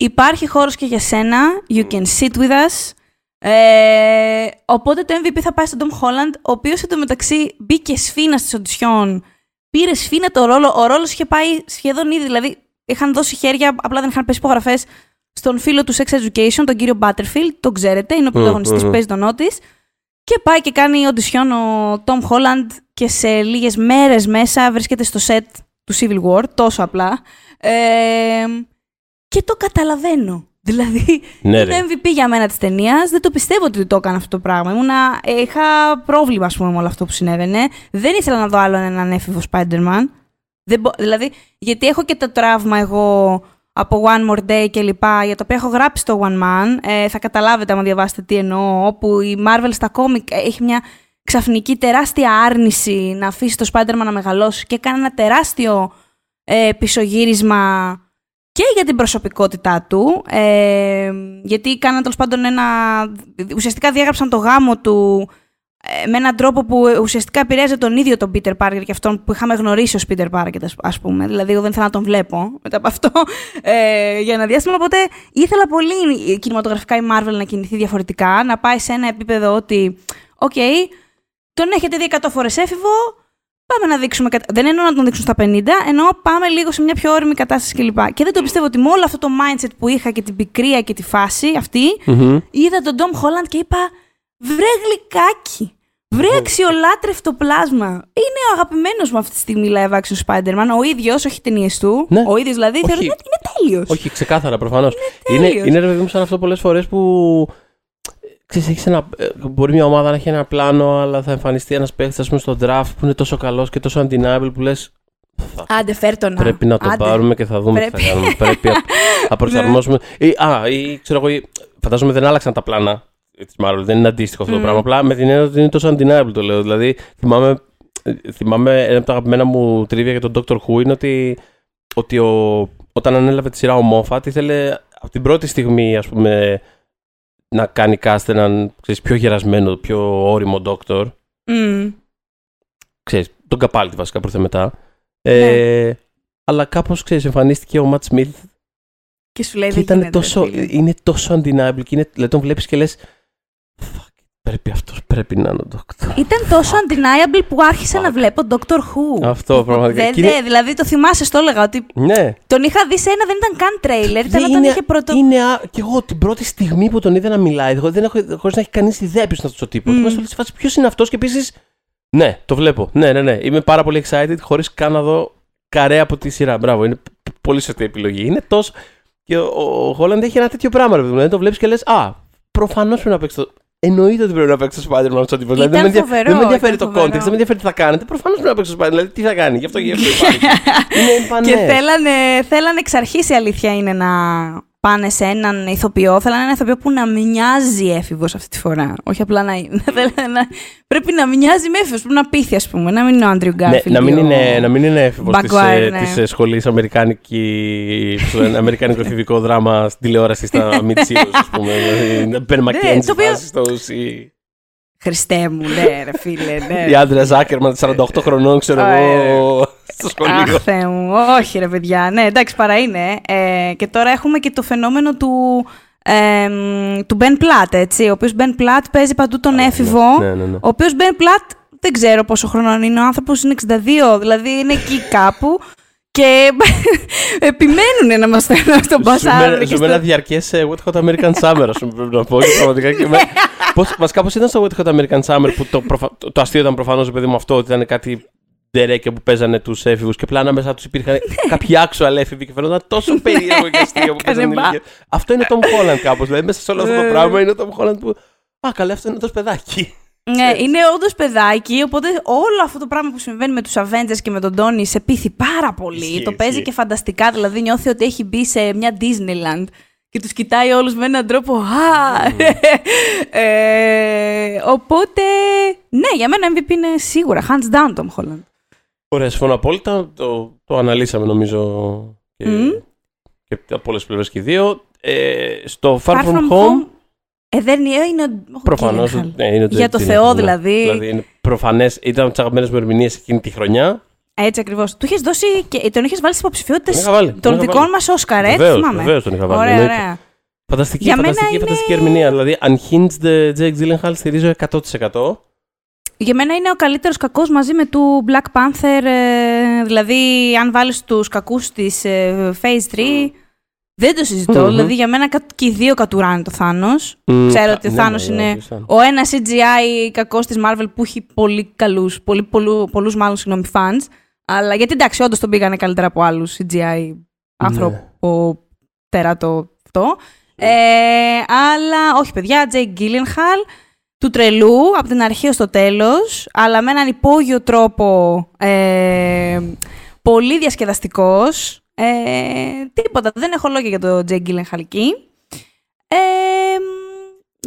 Υπάρχει χώρος και για σένα, you can sit with us. Ε, οπότε το MVP θα πάει στον Tom Holland, ο οποίος εντωμεταξύ μπήκε σφίνα στις οντισιόν, πήρε σφίνα το ρόλο, ο ρόλος είχε πάει σχεδόν ήδη, δηλαδή είχαν δώσει χέρια, απλά δεν είχαν πέσει υπογραφές στον φίλο του Sex Education, τον κύριο Butterfield, τον ξέρετε, είναι ο πρωταγωνιστής μμμ. που παίζει τον Otis. Και πάει και κάνει οντισιόν ο Tom Holland και σε λίγες μέρες μέσα βρίσκεται στο set του Civil War, τόσο απλά. Ε, και το καταλαβαίνω. Δηλαδή, Ναι, είναι ρε. MVP για μένα της ταινίας. Δεν το πιστεύω ότι το έκανε αυτό το πράγμα. Ήμουνα, ε, είχα πρόβλημα, ας πούμε, με όλο αυτό που συνέβαινε. Δεν ήθελα να δω άλλον έναν έφηβο Spider-Man. Δεν μπο- δηλαδή, γιατί έχω και το τραύμα εγώ από One More Day και λοιπά, για το οποίο έχω γράψει το One Man. Ε, θα καταλάβετε άμα διαβάσετε τι εννοώ. Όπου η Marvel στα κόμικ έχει μια ξαφνική τεράστια άρνηση να αφήσει το Spider-Man να μεγαλώσει και κάνει ένα τεράστιο ε, πισωγύρισμα και για την προσωπικότητά του, ε, γιατί κάναν τέλος πάντων ένα. ουσιαστικά διάγραψαν το γάμο του ε, με έναν τρόπο που ουσιαστικά επηρέαζε τον ίδιο τον Peter Parker και αυτόν που είχαμε γνωρίσει ως Peter Parker, ας- ας πούμε. Δηλαδή, εγώ δεν ήθελα να τον βλέπω μετά από αυτό ε, για ένα διάστημα. Οπότε ήθελα πολύ κινηματογραφικά η Marvel να κινηθεί διαφορετικά, να πάει σε ένα επίπεδο ότι, οκ, τον έχετε δει 100 φορές έφηβο, Πάμε να δείξουμε. κατα- Δεν εννοώ να τον δείξουν στα 50, εννοώ πάμε λίγο σε μια πιο ώριμη κατάσταση κλπ. Και δεν το πιστεύω ότι με όλο αυτό το mindset που είχα και την πικρία και τη φάση αυτή, Μμμ. είδα τον Tom Holland και είπα βρε γλυκάκι. Βρε αξιολάτρευτο πλάσμα. Είναι ο αγαπημένος μου αυτή τη στιγμή live action Spider-Man. Ο ίδιος, όχι ταινίες του. Ναι. Ο ίδιος δηλαδή Όχι. θεωρώ ότι είναι τέλειος. Όχι, ξεκάθαρα προφανώς. Είναι Είναι, τέλειος. είναι ρε παιδί μου σαν αυτό πολλές φορές που. Ξέρεις, έχεις ένα, ε, μπορεί μια ομάδα να έχει ένα πλάνο, αλλά θα εμφανιστεί ένας παίχτης πούμε, στο draft που είναι τόσο καλός και τόσο undeniable που λες. Άντε, φέρ τον να. Πρέπει να το Άντε. πάρουμε και θα δούμε τι Πρέπει. θα κάνουμε. Πρέπει να- [laughs] να προσαρμόσουμε. ή, α, ή ξέρω εγώ, ή- φαντάζομαι δεν άλλαξαν τα πλάνα της Marvel. Δεν είναι αντίστοιχο αυτό το Μμ. πράγμα. Απλά με την έννοια ότι είναι τόσο undeniable το λέω. Δηλαδή, θυμάμαι, ε, θυμάμαι ένα από τα αγαπημένα μου τρίβια για τον Doctor Who είναι ότι, ότι ο, όταν ανέλαβε τη σειρά ο Moffat ήθελε από την πρώτη στιγμή, ας πούμε, να κάνει cast έναν ξέρεις, πιο γερασμένο, πιο όριμο doctor. Μμ. Ξέρεις, τον Καπάλτη βασικά προ μετά. Ε, Ναι. Αλλά κάπως ξέρεις, εμφανίστηκε ο Ματ Σμιθ Και σου λέει και δεν ήταν γίνεται, τόσο, φίλε. είναι τόσο undeniable. Και είναι, δηλαδή τον βλέπεις και λες. Πρέπει αυτός, πρέπει να είναι ο doctor. Ήταν τόσο undeniable που άρχισα να βλέπω Doctor Who. Αυτό πραγματικά. Δεν, Και είναι- δε, δηλαδή το θυμάσαι, στο έλεγα ότι Ναι, τον είχα δει σε ένα, δεν ήταν καν τρέιλερ, ήταν Δεν όταν είναι- είχε πρώτο. Είναι, α- και εγώ την πρώτη στιγμή που τον είδα να μιλάει, εγώ δεν έχω, χωρίς να έχει κανείς ιδέα ποιος είναι αυτός ο τύπος. Μμ. Mm. σε φάση ποιος είναι αυτός και επίση. Ναι, το βλέπω. Ναι, ναι, ναι. Είμαι πάρα πολύ excited χωρίς καν να δω καρέ από τη σειρά. Μπράβο, είναι π- πολύ σωστή επιλογή. Είναι τόσο. Και ο, ο Χόλαντ έχει ένα τέτοιο πράγμα, ρε παιδί μου. Δηλαδή το βλέπεις και λες, Α, προφανώς πρέπει να παίξει το. Εννοείται ότι πρέπει να παίξει το Spider-Man αυτό τύπο. Δηλαδή, δεν, με ενδια- φοβερό, δεν με ενδιαφέρει ήταν το φοβερό. context, δεν με ενδιαφέρει τι θα κάνετε. Προφανώς πρέπει να παίξει το Spider-Man. Δηλαδή, τι θα κάνει, γι' αυτό, γι αυτό [laughs] υπάρχει. είναι εμφανέ. Και θέλανε, θέλανε εξ αρχής η αλήθεια είναι να πάνε σε έναν ηθοποιό. Θέλανε έναν ηθοποιό που να μοιάζει έφηβος αυτή τη φορά. Όχι απλά να είναι. [laughs] Θέλανε να- πρέπει να μοιάζει με έφηβος, πρέπει να πείθει, ας πούμε. Να μην είναι ο Άντριου Ναι, Γκάρφιλντ. να, μην ή ο- είναι, να μην είναι έφηβος της, Maguire, ε, ναι. της ε, σχολής αμερικάνικη, πώς το λένε, αμερικάνικο εφηβικό δράμα στην τηλεόραση στα [laughs] mid-series, ας πούμε. Δηλαδή, Ben McKenzie Ναι, το οποίο- βάζει στους, ή, Χριστέ μου, ναι, ρε φίλε. Ναι. ή Άντρια Ζάκερμαν 48 χρονών, ξέρω Α, εγώ, στο σχολείο. Αχ, Θεέ μου. Όχι, ρε παιδιά. Ναι, εντάξει, παρά είναι. Ε, και τώρα έχουμε και το φαινόμενο του, ε, του Ben Platt, έτσι. Ο οποίος Ben Platt παίζει παντού τον έφηβο. Ναι, ναι, ναι. Ο οποίος Ben Platt δεν ξέρω πόσο χρονών είναι. Ο άνθρωπος είναι 62, δηλαδή είναι εκεί [laughs] κάπου. Και [laughs] επιμένουν να μας στέλνουν στον Μπασάρ. Ζούμε- Ζούμε ένα διαρκέ Wet Hot American Summer, ας πούμε, πρέπει να πω. και πραγματικά και με- [laughs] πώς- Βασικά, πώς ήταν στο Wet Hot American Summer που το, προφα- το, το αστείο ήταν προφανώς, παιδί μου, αυτό ότι ήταν κάτι ντερέκια που παίζανε τους έφηβους και απλά ανάμεσά τους υπήρχαν [laughs] κάποιοι actual έφηβοι και φαίνονταν τόσο περίεργο και αστείο που παίζανε Έκανε μπα. ηλικία. Αυτό είναι ο Tom Holland κάπως. Δηλαδή, μέσα σε όλο αυτό το Ε. πράγμα είναι ο Tom Holland που. Α, καλά, αυτό είναι τόσο παιδάκι. Ναι, είναι όντως παιδάκι, οπότε όλο αυτό το πράγμα που συμβαίνει με τους Avengers και με τον Τόνι σε πείθει πάρα πολύ. Ισχύει, το παίζει ισχύει. και φανταστικά, δηλαδή νιώθει ότι έχει μπει σε μια Disneyland και τους κοιτάει όλους με έναν τρόπο «Α!» ε, οπότε, ναι, για μένα MVP είναι σίγουρα, hands down Tom Holland. Ωραία, συμφωνώ απόλυτα. Το, το αναλύσαμε νομίζω και, Μμμ. και από όλες τις πλευρές και οι δύο. Ε, στο Far, From, Home, ε, δεν είναι, είναι ο προφανώς. Gyllenhaal. Ναι, είναι Για το Jake Θεό Gyllenhaal, ναι. δηλαδή. Δηλαδή είναι προφανές, ήταν από τις αγαπημένες μου ερμηνείες εκείνη τη χρονιά. Έτσι ακριβώς. Του είχες δώσει και τον είχες βάλει στις υποψηφιότητες Τον είχα βάλει, τον των είχα δικών βάλει. μας Όσκαρ, έτσι Βεβαίως, θυμάμαι. βεβαίως τον είχα βάλει, Ωραία, εννοείται. ωραία. Φανταστική, Για μένα φανταστική, είναι- φανταστική ερμηνεία. Δηλαδή, unhinged Jake Gyllenhaal στηρίζω 100%. Για μένα είναι ο καλύτερος κακός μαζί με του Black Panther. ε, δηλαδή, αν βάλεις τους κακούς της ε, Phase 3, δεν το συζητώ. Μμμ. Δηλαδή, για μένα κα- και οι δύο κατουράνε το Θάνος. Μμ, Ξέρω α, ότι ο ναι, Θάνος ναι, είναι ναι, ο ένας CGI κακός της Marvel που έχει πολύ καλούς, πολύ, πολλού, πολλούς μάλλον συγγνώμη fans. Αλλά γιατί εντάξει, όντως τον πήγανε καλύτερα από άλλους CGI άνθρωπο τεράτο αυτό. Ε, αλλά όχι παιδιά, Jake Gyllenhaal του τρελού από την αρχή ως το τέλος, αλλά με έναν υπόγειο τρόπο ε, πολύ διασκεδαστικός. Ε, τίποτα, δεν έχω λόγια για το Jake Gyllenhaal εκεί. Ε,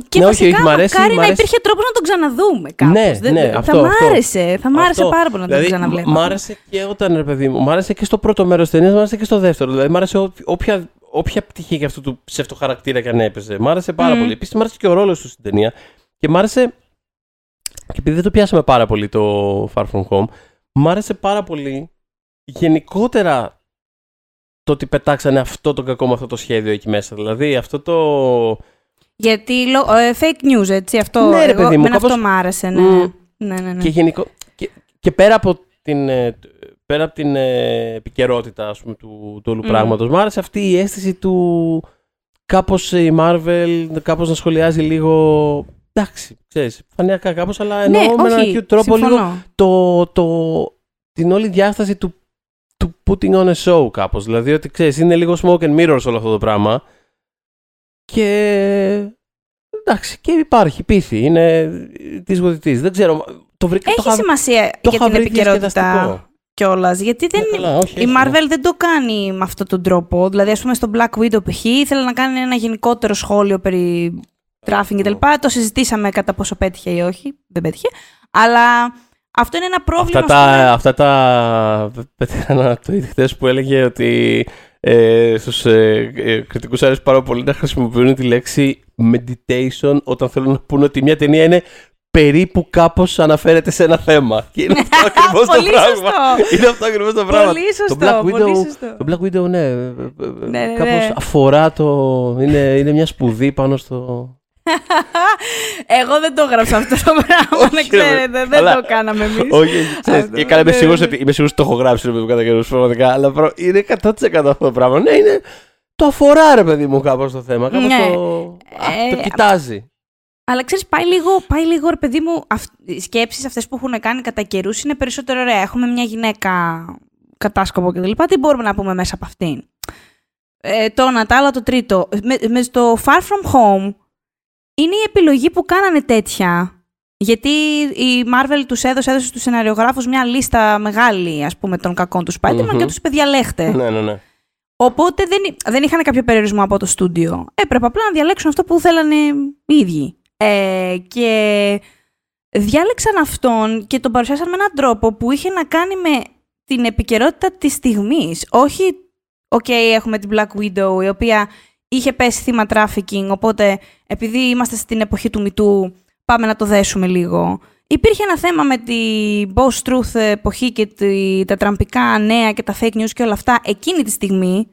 και Ναι, όχι, βασικά όχι, μ' αρέσει, μακάρι μ' να αρέσει. υπήρχε τρόπος να τον ξαναδούμε κάπως. Ναι, Δεν- ναι, δεν- αυτό, θα μ' αυτό. άρεσε, θα μ' άρεσε Αυτό. πάρα πολύ να τον δηλαδή, ξαναβλέπω. Μ' άρεσε και όταν, ρε παιδί μου, μ' άρεσε και στο πρώτο μέρος της ταινίας, μ' άρεσε και στο δεύτερο. Δηλαδή, μ' άρεσε ό- όποια, όποια πτυχή και αυτού του ψευτοχαρακτήρα και αν έπαιζε. Μ' άρεσε πάρα Μμ. πολύ. Επίσης, μ' άρεσε και ο ρόλος του στην ταινία. Και μ' άρεσε. Και επειδή δεν το πιάσαμε πάρα πολύ το Far From Home, μ' άρεσε πάρα πολύ γενικότερα το ότι πετάξανε αυτό το κακό με αυτό το σχέδιο εκεί μέσα. Δηλαδή, αυτό το. Γιατί λο- ε, fake news, έτσι, αυτό. Ναι, ρε εγώ, παιδί μου, εμένα κάπως- αυτό μ' άρεσε, ναι. Μμ. ναι, ναι, ναι. Και, γενικό, και, και πέρα από την, ε, πέρα από την ε, επικαιρότητα ας πούμε, του, του όλου Μμμ. πράγματος, μου άρεσε αυτή η αίσθηση του κάπως η Marvel κάπως να σχολιάζει λίγο εντάξει, ξέρεις, φανειακά κάπως, αλλά εννοώ ναι, με έναν όχι, cute τρόπο λίγο συμφωνώ. το, το, την όλη διάσταση του, του putting on a show κάπως. Δηλαδή ότι ξέρεις, είναι λίγο smoke and mirrors όλο αυτό το πράγμα. Και εντάξει, και υπάρχει πίθη. Είναι τη what it is. Δεν ξέρω. Το βρήκα. το Έχει είχα- σημασία το για είχα την βρει επικαιρότητα διασκεδαστικό. κιόλας. Γιατί δεν. Ναι, καλά, όχι, η έχει, Marvel δεν το κάνει με αυτόν τον τρόπο. Δηλαδή, ας πούμε, στο Black Widow π.χ. ήθελε να κάνει ένα γενικότερο σχόλιο περί τράφινγκ κτλ. Το συζητήσαμε κατά πόσο πέτυχε ή όχι. Δεν πέτυχε. Αλλά αυτό είναι ένα πρόβλημα. Αυτά ας πούμε. τα, αυτά τα πέτυχα ένα tweet χθες που έλεγε ότι ε, στους ε, ε, κριτικούς αρέσει πάρα πολύ να χρησιμοποιούν τη λέξη meditation όταν θέλουν να πούνε ότι μια ταινία είναι περίπου κάπως αναφέρεται σε ένα θέμα. [laughs] Και είναι αυτό ακριβώς το πράγμα. Είναι αυτό ακριβώς το πράγμα. Πολύ σωστό. Το Black Widow, πολύ σωστό. το Black Widow ναι, ναι, ναι. κάπως αφορά το... Είναι, είναι μια σπουδή πάνω στο... Εγώ δεν το έγραψα αυτό το πράγμα, να ξέρετε. Δεν το κάναμε εμείς. Όχι, ξέρεις, και είμαι σίγουρος ότι είμαι σίγουρος ότι το έχω γράψει ρε παιδί μου κατά καιρούς πραγματικά, αλλά προ- είναι 100% αυτό το πράγμα. Ναι, είναι... Το αφορά ρε παιδί μου κάπως το θέμα, κάπως Ναι. το... Α, Ε, το κοιτάζει. Αλλά ξέρεις, πάει λίγο, πάει λίγο ρε παιδί μου. Αυ... Οι σκέψεις αυτές που έχουν κάνει κατά καιρούς είναι περισσότερο ωραία. Έχουμε μια γυναίκα κατάσκοπο κτλ. Τι μπορούμε να πούμε μέσα από αυτήν; Ε, το ένα, το άλλο, το τρίτο. Με, με στο Far From Home είναι η επιλογή που κάνανε τέτοια. Γιατί η Marvel τους έδωσε, έδωσε στους σεναριογράφους μια λίστα μεγάλη, ας πούμε, των κακών τους Spider-Man Μμμ. και τους είπε διαλέχτε. Ναι, ναι, ναι. Οπότε δεν, δεν είχαν κάποιο περιορισμό από το στούντιο. Έπρεπε απλά να διαλέξουν αυτό που θέλανε οι ίδιοι. Ε, και διάλεξαν αυτόν και τον παρουσιάσαν με έναν τρόπο που είχε να κάνει με την επικαιρότητα της στιγμής. Όχι, οκ, έχουμε την Black Widow, η οποία είχε πέσει θύμα trafficking, οπότε επειδή είμαστε στην εποχή του MeToo, πάμε να το δέσουμε λίγο. Υπήρχε ένα θέμα με την post-truth εποχή και τη, τα τραμπικά νέα και τα fake news και όλα αυτά εκείνη τη στιγμή.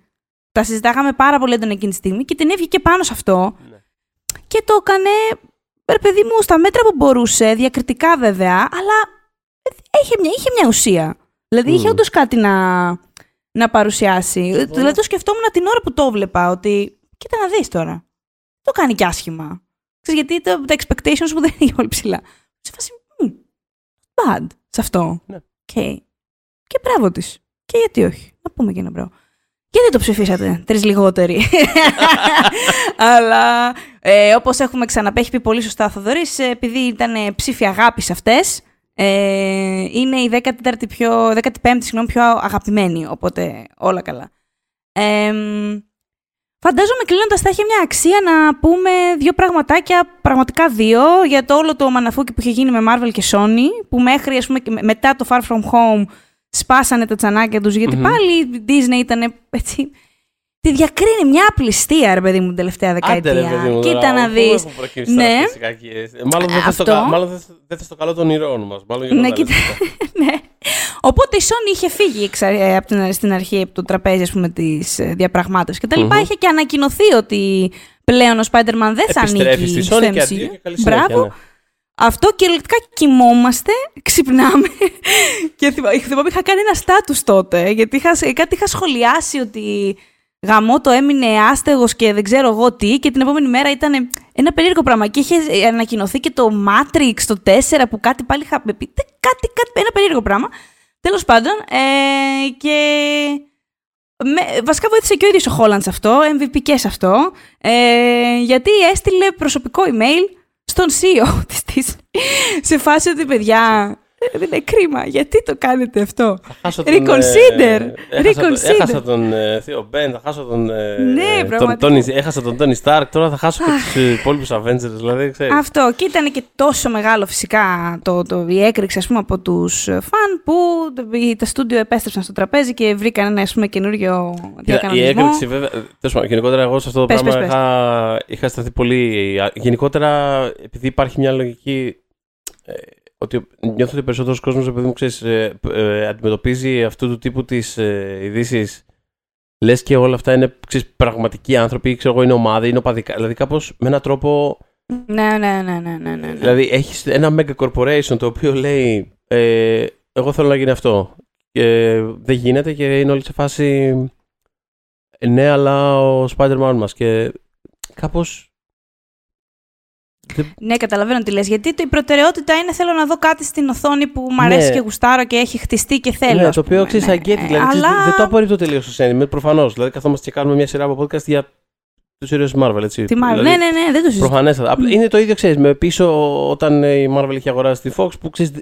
Τα συζητάγαμε πάρα πολύ έντονα εκείνη τη στιγμή και την έβγηκε πάνω σε αυτό. Ναι. Και το έκανε, ρε παιδί μου, στα μέτρα που μπορούσε, διακριτικά βέβαια, αλλά είχε μια, είχε μια ουσία. Δηλαδή είχε Μμμ. όντως κάτι να, να παρουσιάσει. Δηλαδή το σκεφτόμουν την ώρα που το βλέπα, ότι κοίτα να δεις τώρα. Το κάνει κι άσχημα. Ξέρεις, γιατί το, τα expectations μου δεν είναι πολύ ψηλά. Σε φάση, «Μμ, bad σε αυτό. Ναι. Okay. Και μπράβο της. Και γιατί όχι. Να πούμε και ένα μπράβο. Γιατί το ψηφίσατε, τρεις λιγότεροι. [laughs] Αλλά ε, όπως έχουμε ξαναπεί, έχει πει πολύ σωστά ο Θοδωρής, επειδή ήταν ε, ψήφοι αγάπης αυτές, ε, είναι η 14η πιο, 15η συγγνώμη, πιο αγαπημένη. Οπότε όλα καλά. Ε, Φαντάζομαι κλείνοντας θα είχε μια αξία να πούμε δύο πραγματάκια, πραγματικά δύο, για το όλο το μαναφούκι που είχε γίνει με Marvel και Sony, που μέχρι ας πούμε, και με- μετά το Far From Home σπάσανε τα τσανάκια τους, γιατί Μμμ. πάλι η Disney ήταν έτσι... Τη διακρίνει μια απληστία, ρε παιδί μου, την τελευταία Άντε, ρε, δεκαετία. παιδί μου, Κοίτα τώρα, να πού δεις. έχουν προκύψει Ναι. αυτές οι κακίες. Ε, Μάλλον δεν θες το Αυτό. κα- μάλλον δεν θες- δεν θες το καλό των ηρώων μας. Μάλλον για να Ναι, τα λες κοίτα. αυτά. [laughs] ναι. Οπότε η Sony είχε φύγει εξα- ε, από την, στην αρχή από το τραπέζι ας πούμε, της ε, διαπραγμάτευσης και τα λοιπά. Μμμ. Είχε και ανακοινωθεί ότι πλέον ο Spider-Man δεν θα Επιστρέφει ανήκει στη στο Sony και MCU. αντίο και καλή συνέχεια. Μπράβο. ναι. Αυτό κυριολεκτικά κοιμόμαστε, [laughs] ξυπνάμε. και θυμάμαι, θυμάμαι είχα κάνει ένα στάτους τότε, γιατί είχα, κάτι είχα σχολιάσει ότι γαμό το έμεινε άστεγος και δεν ξέρω εγώ τι και την επόμενη μέρα ήταν ένα περίεργο πράγμα. Και είχε ανακοινωθεί και το Matrix το 4 που κάτι πάλι είχα πει. τε- Κάτι, κάτι, ένα περίεργο πράγμα. Τέλος πάντων, ε, και με, βασικά βοήθησε και ο ίδιος ο Χόλαντς σε αυτό, MVP και σε αυτό, ε, γιατί έστειλε προσωπικό email στον CEO [laughs] της Disney σε φάση ότι παιδιά, ε, δεν είναι κρίμα, γιατί το κάνετε αυτό; Θα χάσω τον, Reconsider. ε, έχασα, τον- Reconsider. έχασα τον ε, Θείο Μπεν, θα χάσω τον. ε, Ναι, τον πραγματικά. Tony- έχασα τον Τόνι Σταρκ, τώρα θα χάσω και τους υπόλοιπους Avengers. Δηλαδή, ξέρεις. Αυτό και ήταν και τόσο μεγάλο φυσικά το, το, η έκρηξη ας πούμε, από τους φαν που τα στούντιο επέστρεψαν στο τραπέζι και βρήκαν ένα ας πούμε, καινούριο Κοίτα, η διακανονισμό. έκρηξη, βέβαια. τέλος πάντων, γενικότερα, εγώ σε αυτό το Πες, πράγμα πες, πες. είχα, είχα σταθεί πολύ. α, Γενικότερα, επειδή υπάρχει μια λογική. Ε, ότι νιώθω ότι ο περισσότερος κόσμος, επειδή μου ξέρεις, αντιμετωπίζει αυτού του τύπου τις ε, ειδήσεις. Λες και όλα αυτά είναι ξέρεις, πραγματικοί άνθρωποι, ξέρω εγώ, είναι ομάδα, είναι οπαδικά. Δηλαδή, κάπως με έναν τρόπο. Ναι, ναι, ναι, ναι, ναι, ναι. Δηλαδή, έχεις ένα mega corporation το οποίο λέει. Ε, εγώ θέλω να γίνει αυτό. Και δεν γίνεται και είναι όλοι σε φάση. Ναι, αλλά ο Spider-Man μας και κάπως... δεν- Ναι, καταλαβαίνω τι λες. Γιατί το, η προτεραιότητα είναι θέλω να δω κάτι στην οθόνη που μου αρέσει Ναι. και γουστάρω και έχει χτιστεί και θέλω. Ναι, ας το οποίο πούμε, ξέρεις, ναι. I get it. Δηλαδή, ξέρεις, Αλλά... δεν το απορρίπτω τελείως το sentiment, προφανώς. Δηλαδή, καθόμαστε και κάνουμε μια σειρά από podcast για τους ήρωες Marvel, έτσι. Τι μάλλον. Δηλαδή, Ναι, ναι, ναι, δεν το συζητώ. Προφανέστατα. Απλά είναι το ίδιο, ξέρεις, με πίσω όταν ε, η Marvel είχε αγοράσει τη Fox που ξέρεις.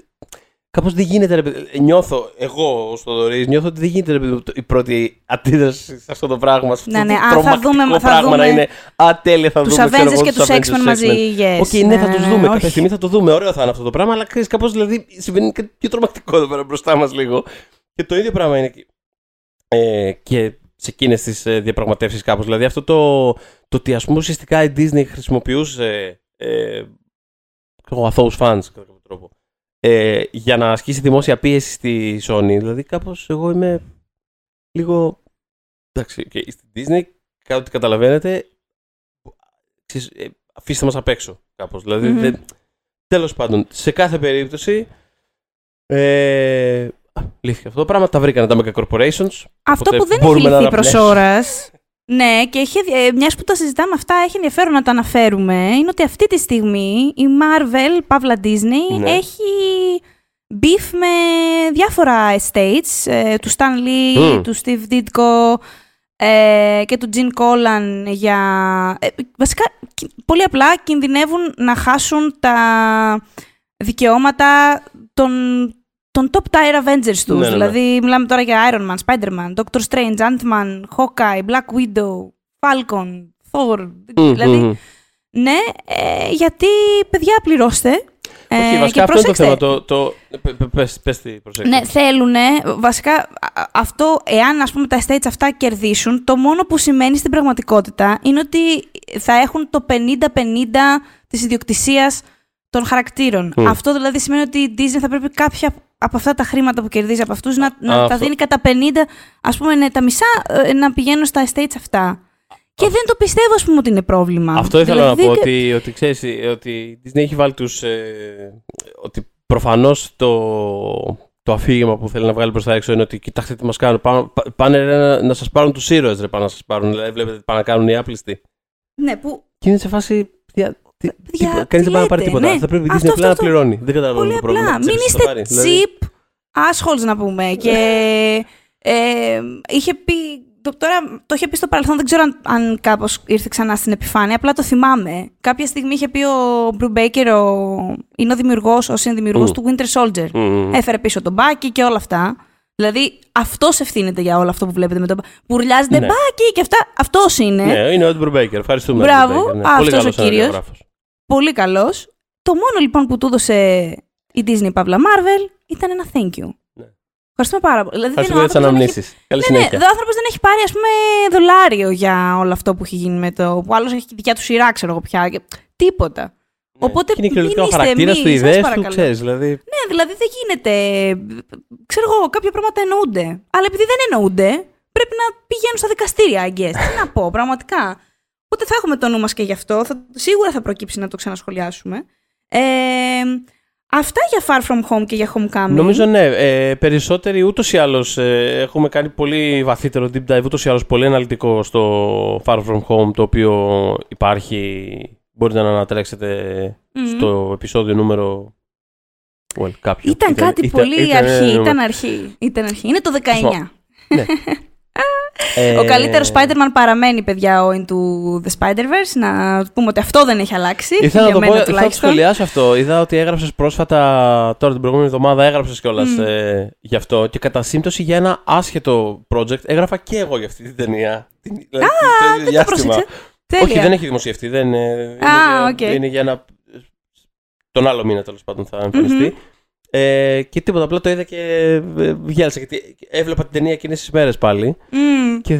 Κάπως δεν γίνεται, ρε παιδί. Νιώθω, εγώ ως Θοδωρής, νιώθω ότι δεν γίνεται ρε παιδί, η πρώτη αντίδραση σε αυτό το πράγμα. Σε Ναι, αυτό ναι, το α, θα τρομακτικό δούμε- θα πράγμα δούμε να είναι. Α, τέλεια, θα Τους δούμε. ξέρω Avengers εγώ, και τους Avengers, X-Men μαζί, yes. OK, ναι, θα Ναι, τους ναι, δούμε. όχι. Κάποια στιγμή θα το δούμε. Ωραίο θα είναι αυτό το πράγμα, αλλά ξέρεις, κάπως δηλαδή συμβαίνει κάτι πιο τρομακτικό εδώ πέρα μπροστά μας λίγο. Και το ίδιο πράγμα είναι. εκεί. Ε, και σε εκείνες τις ε, διαπραγματεύσεις κάπως. Δηλαδή αυτό το, το ότι ας πούμε ουσιαστικά η Disney χρησιμοποιούσε ε, αθώους fans κατά κάποιο τρόπο ε, για να ασκήσει δημόσια πίεση στη Sony. Δηλαδή κάπως εγώ είμαι λίγο... Εντάξει, και στη Disney, κάτι ότι καταλαβαίνετε, ε, αφήστε μας απ' έξω κάπως. Δηλαδή, Μμμ. δεν- τέλος πάντων, σε κάθε περίπτωση, ε, λύθηκε αυτό το πράγμα, τα βρήκανε τα mega corporations. Αυτό Οπότε που δεν έχει μπορούμε να λυθεί προς αναπνεύσουμε. ώρας. Ναι, και έχει, ε, μιας που τα συζητάμε αυτά, έχει ενδιαφέρον να τα αναφέρουμε. Είναι ότι αυτή τη στιγμή η Marvel, Παύλα Disney, Ναι. έχει beef με διάφορα estates, ε, του Stan Lee, Μμ. του Steve Ditko ε, και του Gene Colan για... ε, βασικά, κι- πολύ απλά κινδυνεύουν να χάσουν τα δικαιώματα των, των top tier Avengers τους. Ναι, ναι, ναι. Δηλαδή, μιλάμε τώρα για Iron Man, Spider-Man, Doctor Strange, Ant-Man, Hawkeye, Black Widow, Falcon, Thor. Μμ, δηλαδή, μμ. ναι, ε, γιατί, παιδιά, πληρώστε. Όχι, Ε, βασικά και αυτό είναι το προσέξτε, θέμα. Το, το, πε- πε- πες, πες τι, προσέξτε. ναι, θέλουν. Βασικά, α- α- αυτό, εάν ας πούμε τα estates αυτά κερδίσουν, το μόνο που σημαίνει στην πραγματικότητα είναι ότι θα έχουν το 50-50 της ιδιοκτησίας των χαρακτήρων. Μμ. Αυτό δηλαδή σημαίνει ότι η Disney θα πρέπει κάποια από αυτά τα χρήματα που κερδίζει από αυτούς να, να αυτό. τα δίνει κατά 50, ας πούμε ναι, τα μισά ε, να πηγαίνουν στα estates αυτά. Και δεν το πιστεύω, ας πούμε, ότι είναι πρόβλημα. Αυτό ήθελα Δηλαδή, να πω, και- ότι, ότι ξέρεις, ότι η Disney έχει βάλει τους... Ε, ότι προφανώς το, το αφήγημα που θέλει να βγάλει προς τα έξω είναι ότι κοιτάξτε τι μας κάνουν, πάνε, πα- πάνε ρε, να, να σας πάρουν τους ήρωες, ρε, πάνε να σας πάρουν, δηλαδή βλέπετε τι πάνε να κάνουν οι άπλιστοι. Ναι, που Και είναι σε φάση... Για, τι, Παιδιά, τίποτα, τι κανείς δεν πάει να πάρει λέτε, τίποτα. ναι. Θα πρέπει η Disney Αυτό, απλά να αυτό, πληρώνει. Δεν καταλαβαίνω Πολύ το πρόβλημα. απλά. Μην Ξέρεις, είστε το πάρει. Δηλαδή, cheap assholes να πούμε. Και ε, είχε πει, το- τώρα το είχε πει στο παρελθόν, δεν ξέρω αν, αν κάπως ήρθε ξανά στην επιφάνεια, απλά το θυμάμαι. Κάποια στιγμή είχε πει ο Μπρου Baker, ο, είναι ο δημιουργός, ο συνδημιουργός Μμ. του Winter Soldier. μ, μ, μ. Έφερε πίσω τον μπάκι και όλα αυτά. Δηλαδή, αυτός ευθύνεται για όλο αυτό που βλέπετε με τον μπάκι. Που ουρλιάζεται Ναι. μπάκι και αυτά. Αυτός είναι. Ναι, είναι ο Edward Baker. Ευχαριστούμε. Μπράβο. Edward Baker, ναι. Α, Πολύ αυτός ο καλός κύριος. αναδιογράφος. Πολύ καλός. Το μόνο λοιπόν που του έδωσε η Disney Παύλα Marvel ήταν ένα thank you. Ναι. Ευχαριστούμε πάρα πολύ. Δηλαδή, Ευχαριστούμε για τις δεν- ο άνθρωπος δεν αναμνήσεις. Καλή έχει- Ναι, ναι, συνέχεια. ο άνθρωπος δεν έχει πάρει, ας πούμε, δολάριο για όλο αυτό που έχει γίνει με το. που άλλος έχει δικιά του σειρά, ξέρω εγώ πια. και- Τίποτα. Ναι. Οπότε Και είναι κυριολεκτικά ο μην είστε χαρακτήρας εμείς, του, οι σας ιδέες του, παρακαλώ. ξέρεις. Δηλαδή, Ναι, δηλαδή δεν γίνεται. Ξέρω εγώ, κάποια πράγματα εννοούνται. Αλλά επειδή δεν εννοούνται, πρέπει να πηγαίνουν στα δικαστήρια, I guess. Τι να πω, πραγματικά. Οπότε θα έχουμε το νου μας και γι' αυτό. Θα, σίγουρα θα προκύψει να το ξανασχολιάσουμε. Ε, αυτά για Far From Home και για Homecoming. Νομίζω ναι. Ε, περισσότεροι ούτως ή άλλως έχουμε κάνει πολύ βαθύτερο deep dive, ούτως ή άλλως πολύ αναλυτικό στο Far From Home, το οποίο υπάρχει. Μπορείτε να ανατρέξετε Μμμ. στο επεισόδιο νούμερο. Well, κάποιο. Ήταν, κάτι ήταν- πολύ ήταν ένα αρχή, νούμερο. ήταν αρχή, ήταν αρχή. Είναι το 19. Ναι. [laughs] Ε, Ο καλύτερος Spider-Man παραμένει, παιδιά, ο Into the Spider-Verse. Να πούμε ότι αυτό δεν έχει αλλάξει. Ήθελα να για το πω, μένα ήθελα να το τουλάχιστον. σχολιάσω αυτό. Είδα ότι έγραψες πρόσφατα, τώρα την προηγούμενη εβδομάδα, έγραψες κιόλας Μμ. ε, γι' αυτό. Και κατά σύμπτωση για ένα άσχετο project έγραφα και εγώ για αυτή την ταινία. Την- δηλαδή, το ίδιο Δεν το διάστημα. πρόσεξε. Τέλεια. Όχι, δεν έχει δημοσιευτεί. Δεν, ε, είναι, Α, για, οκ. είναι για ένα. Τον άλλο μήνα τέλος πάντων θα εμφανιστεί. Ε, και τίποτα, απλά το είδα και ε, γέλασα. Γιατί έβλεπα την ταινία εκείνες τις μέρες πάλι. Μμ. Και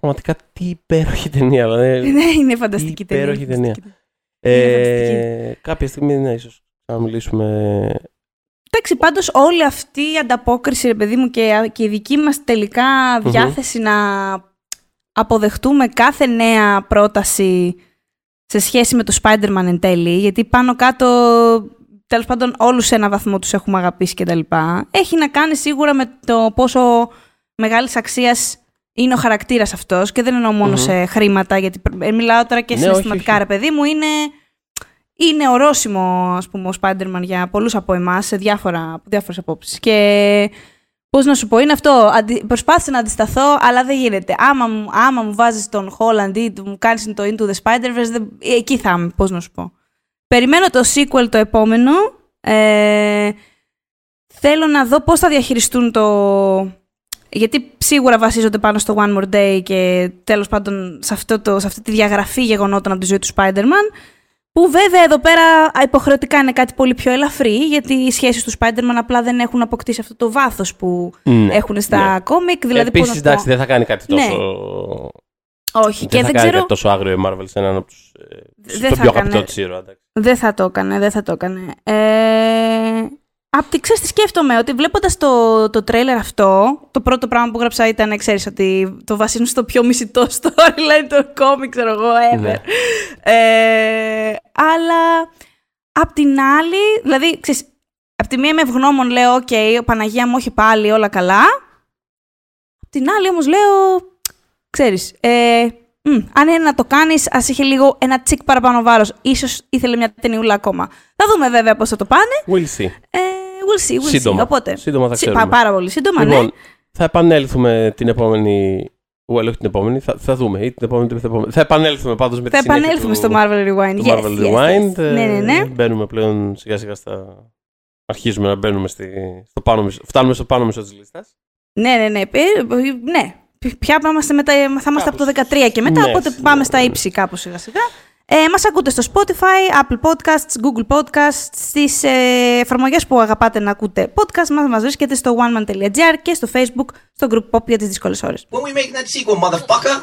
πραγματικά τι υπέροχη ταινία. Δηλαδή, [laughs] Ναι, είναι φανταστική ταινία. υπέροχη είναι ταινία. φανταστική. Είναι ε, κάποια στιγμή, ναι, ίσως να μιλήσουμε. Εντάξει, πάντως όλη αυτή η ανταπόκριση, ρε παιδί μου, και, και η δική μας τελικά Μμμ. διάθεση να αποδεχτούμε κάθε νέα πρόταση σε σχέση με το Spider-Man εν τέλει, γιατί πάνω κάτω, τέλος πάντων, όλους σε ένα βαθμό τους έχουμε αγαπήσει και τα λοιπά, έχει να κάνει σίγουρα με το πόσο μεγάλης αξίας είναι ο χαρακτήρας αυτός και δεν εννοώ μόνο Μμμ. σε χρήματα, γιατί ε, μιλάω τώρα και Ναι, συναισθηματικά, όχι, ρε παιδί μου, είναι είναι ορόσημο, ας πούμε, ο Spider-Man για πολλούς από εμάς σε διάφορα, από διάφορες απόψεις. Και πώς να σου πω, είναι αυτό. Αντι... Προσπάθησα να αντισταθώ, αλλά δεν γίνεται. Άμα, μου- άμα μου βάζεις τον Holland ή μου κάνεις το Into the Spider-Verse, δεν... εκεί θα είμαι, πώς να σου πω. Περιμένω το sequel το επόμενο. Ε, θέλω να δω πώς θα διαχειριστούν το... Γιατί σίγουρα βασίζονται πάνω στο One More Day και τέλος πάντων σε, αυτό το, σε αυτή τη διαγραφή γεγονότων από τη ζωή του Spider-Man. Που βέβαια εδώ πέρα υποχρεωτικά είναι κάτι πολύ πιο ελαφρύ, γιατί οι σχέσεις του Spider-Man απλά δεν έχουν αποκτήσει αυτό το βάθος που Ναι, έχουν στα ναι. κόμικ. Δηλαδή, Επίσης, πώς να το εντάξει, πω. δεν θα κάνει κάτι Ναι. Τόσο. Όχι, και δεν θα δεν κάνει ξέρω. κάτι τόσο άγριο η Marvel σε έναν από τους. Δεν τον θα πιο έκανε. αγαπητό της ήρωα. εντάξει. Δεν θα το έκανε, δεν θα το έκανε. Ε, απ' τη ξέρεις τι σκέφτομαι, ότι βλέποντας το, το τρέιλερ αυτό, το πρώτο πράγμα που γράψα ήταν, ξέρεις, ότι το βασίζουν στο πιο μισητό storyline των κόμικ, ξέρω εγώ, ever. Ναι. Ε, αλλά απ' την άλλη, δηλαδή, ξέρεις, απ' τη μία είμαι ευγνώμων, λέω, οκ, ο Παναγία μου όχι πάλι, όλα καλά. Απ' την άλλη όμως λέω, ξέρεις, ε, μ, αν είναι να το κάνεις, ας είχε λίγο ένα τσικ παραπάνω βάρος. Ίσως ήθελε μια ταινιούλα ακόμα. Θα δούμε βέβαια πώς θα το πάνε. We'll see. Ε, we'll see, we'll Σύντομα. see. Οπότε, Σύντομα θα σι- ξέρουμε. πα- πάρα πολύ σύντομα, ναι. Λοιπόν, θα επανέλθουμε την επόμενη. Well, όχι την επόμενη, θα, θα δούμε. Ή την επόμενη, την επόμενη. Θα επανέλθουμε πάντως με τη Θα συνέχεια επανέλθουμε του, στο Marvel Rewind. του yes, Marvel yes, Rewind. yes. Ε, Ναι, ναι, ναι. Μπαίνουμε πλέον σιγά σιγά στα. Αρχίζουμε να μπαίνουμε στη, στο πάνω μισό. Φτάνουμε στο πάνω μισό της λίστας. Ναι, ναι, ναι. Ε, ναι. Πια θα είμαστε, μετά, θα είμαστε από το 13 και μετά, Ναι, οπότε ναι, πάμε ναι. στα ύψη κάπως σιγά σιγά. Ε, μας ακούτε στο Spotify, Apple Podcasts, Google Podcasts, στις ε, εφαρμογές που αγαπάτε να ακούτε podcast μας, μας βρίσκεται στο oneman.gr και στο Facebook, στο group pop για τις δύσκολες ώρες. When we making that sequel, motherfucker?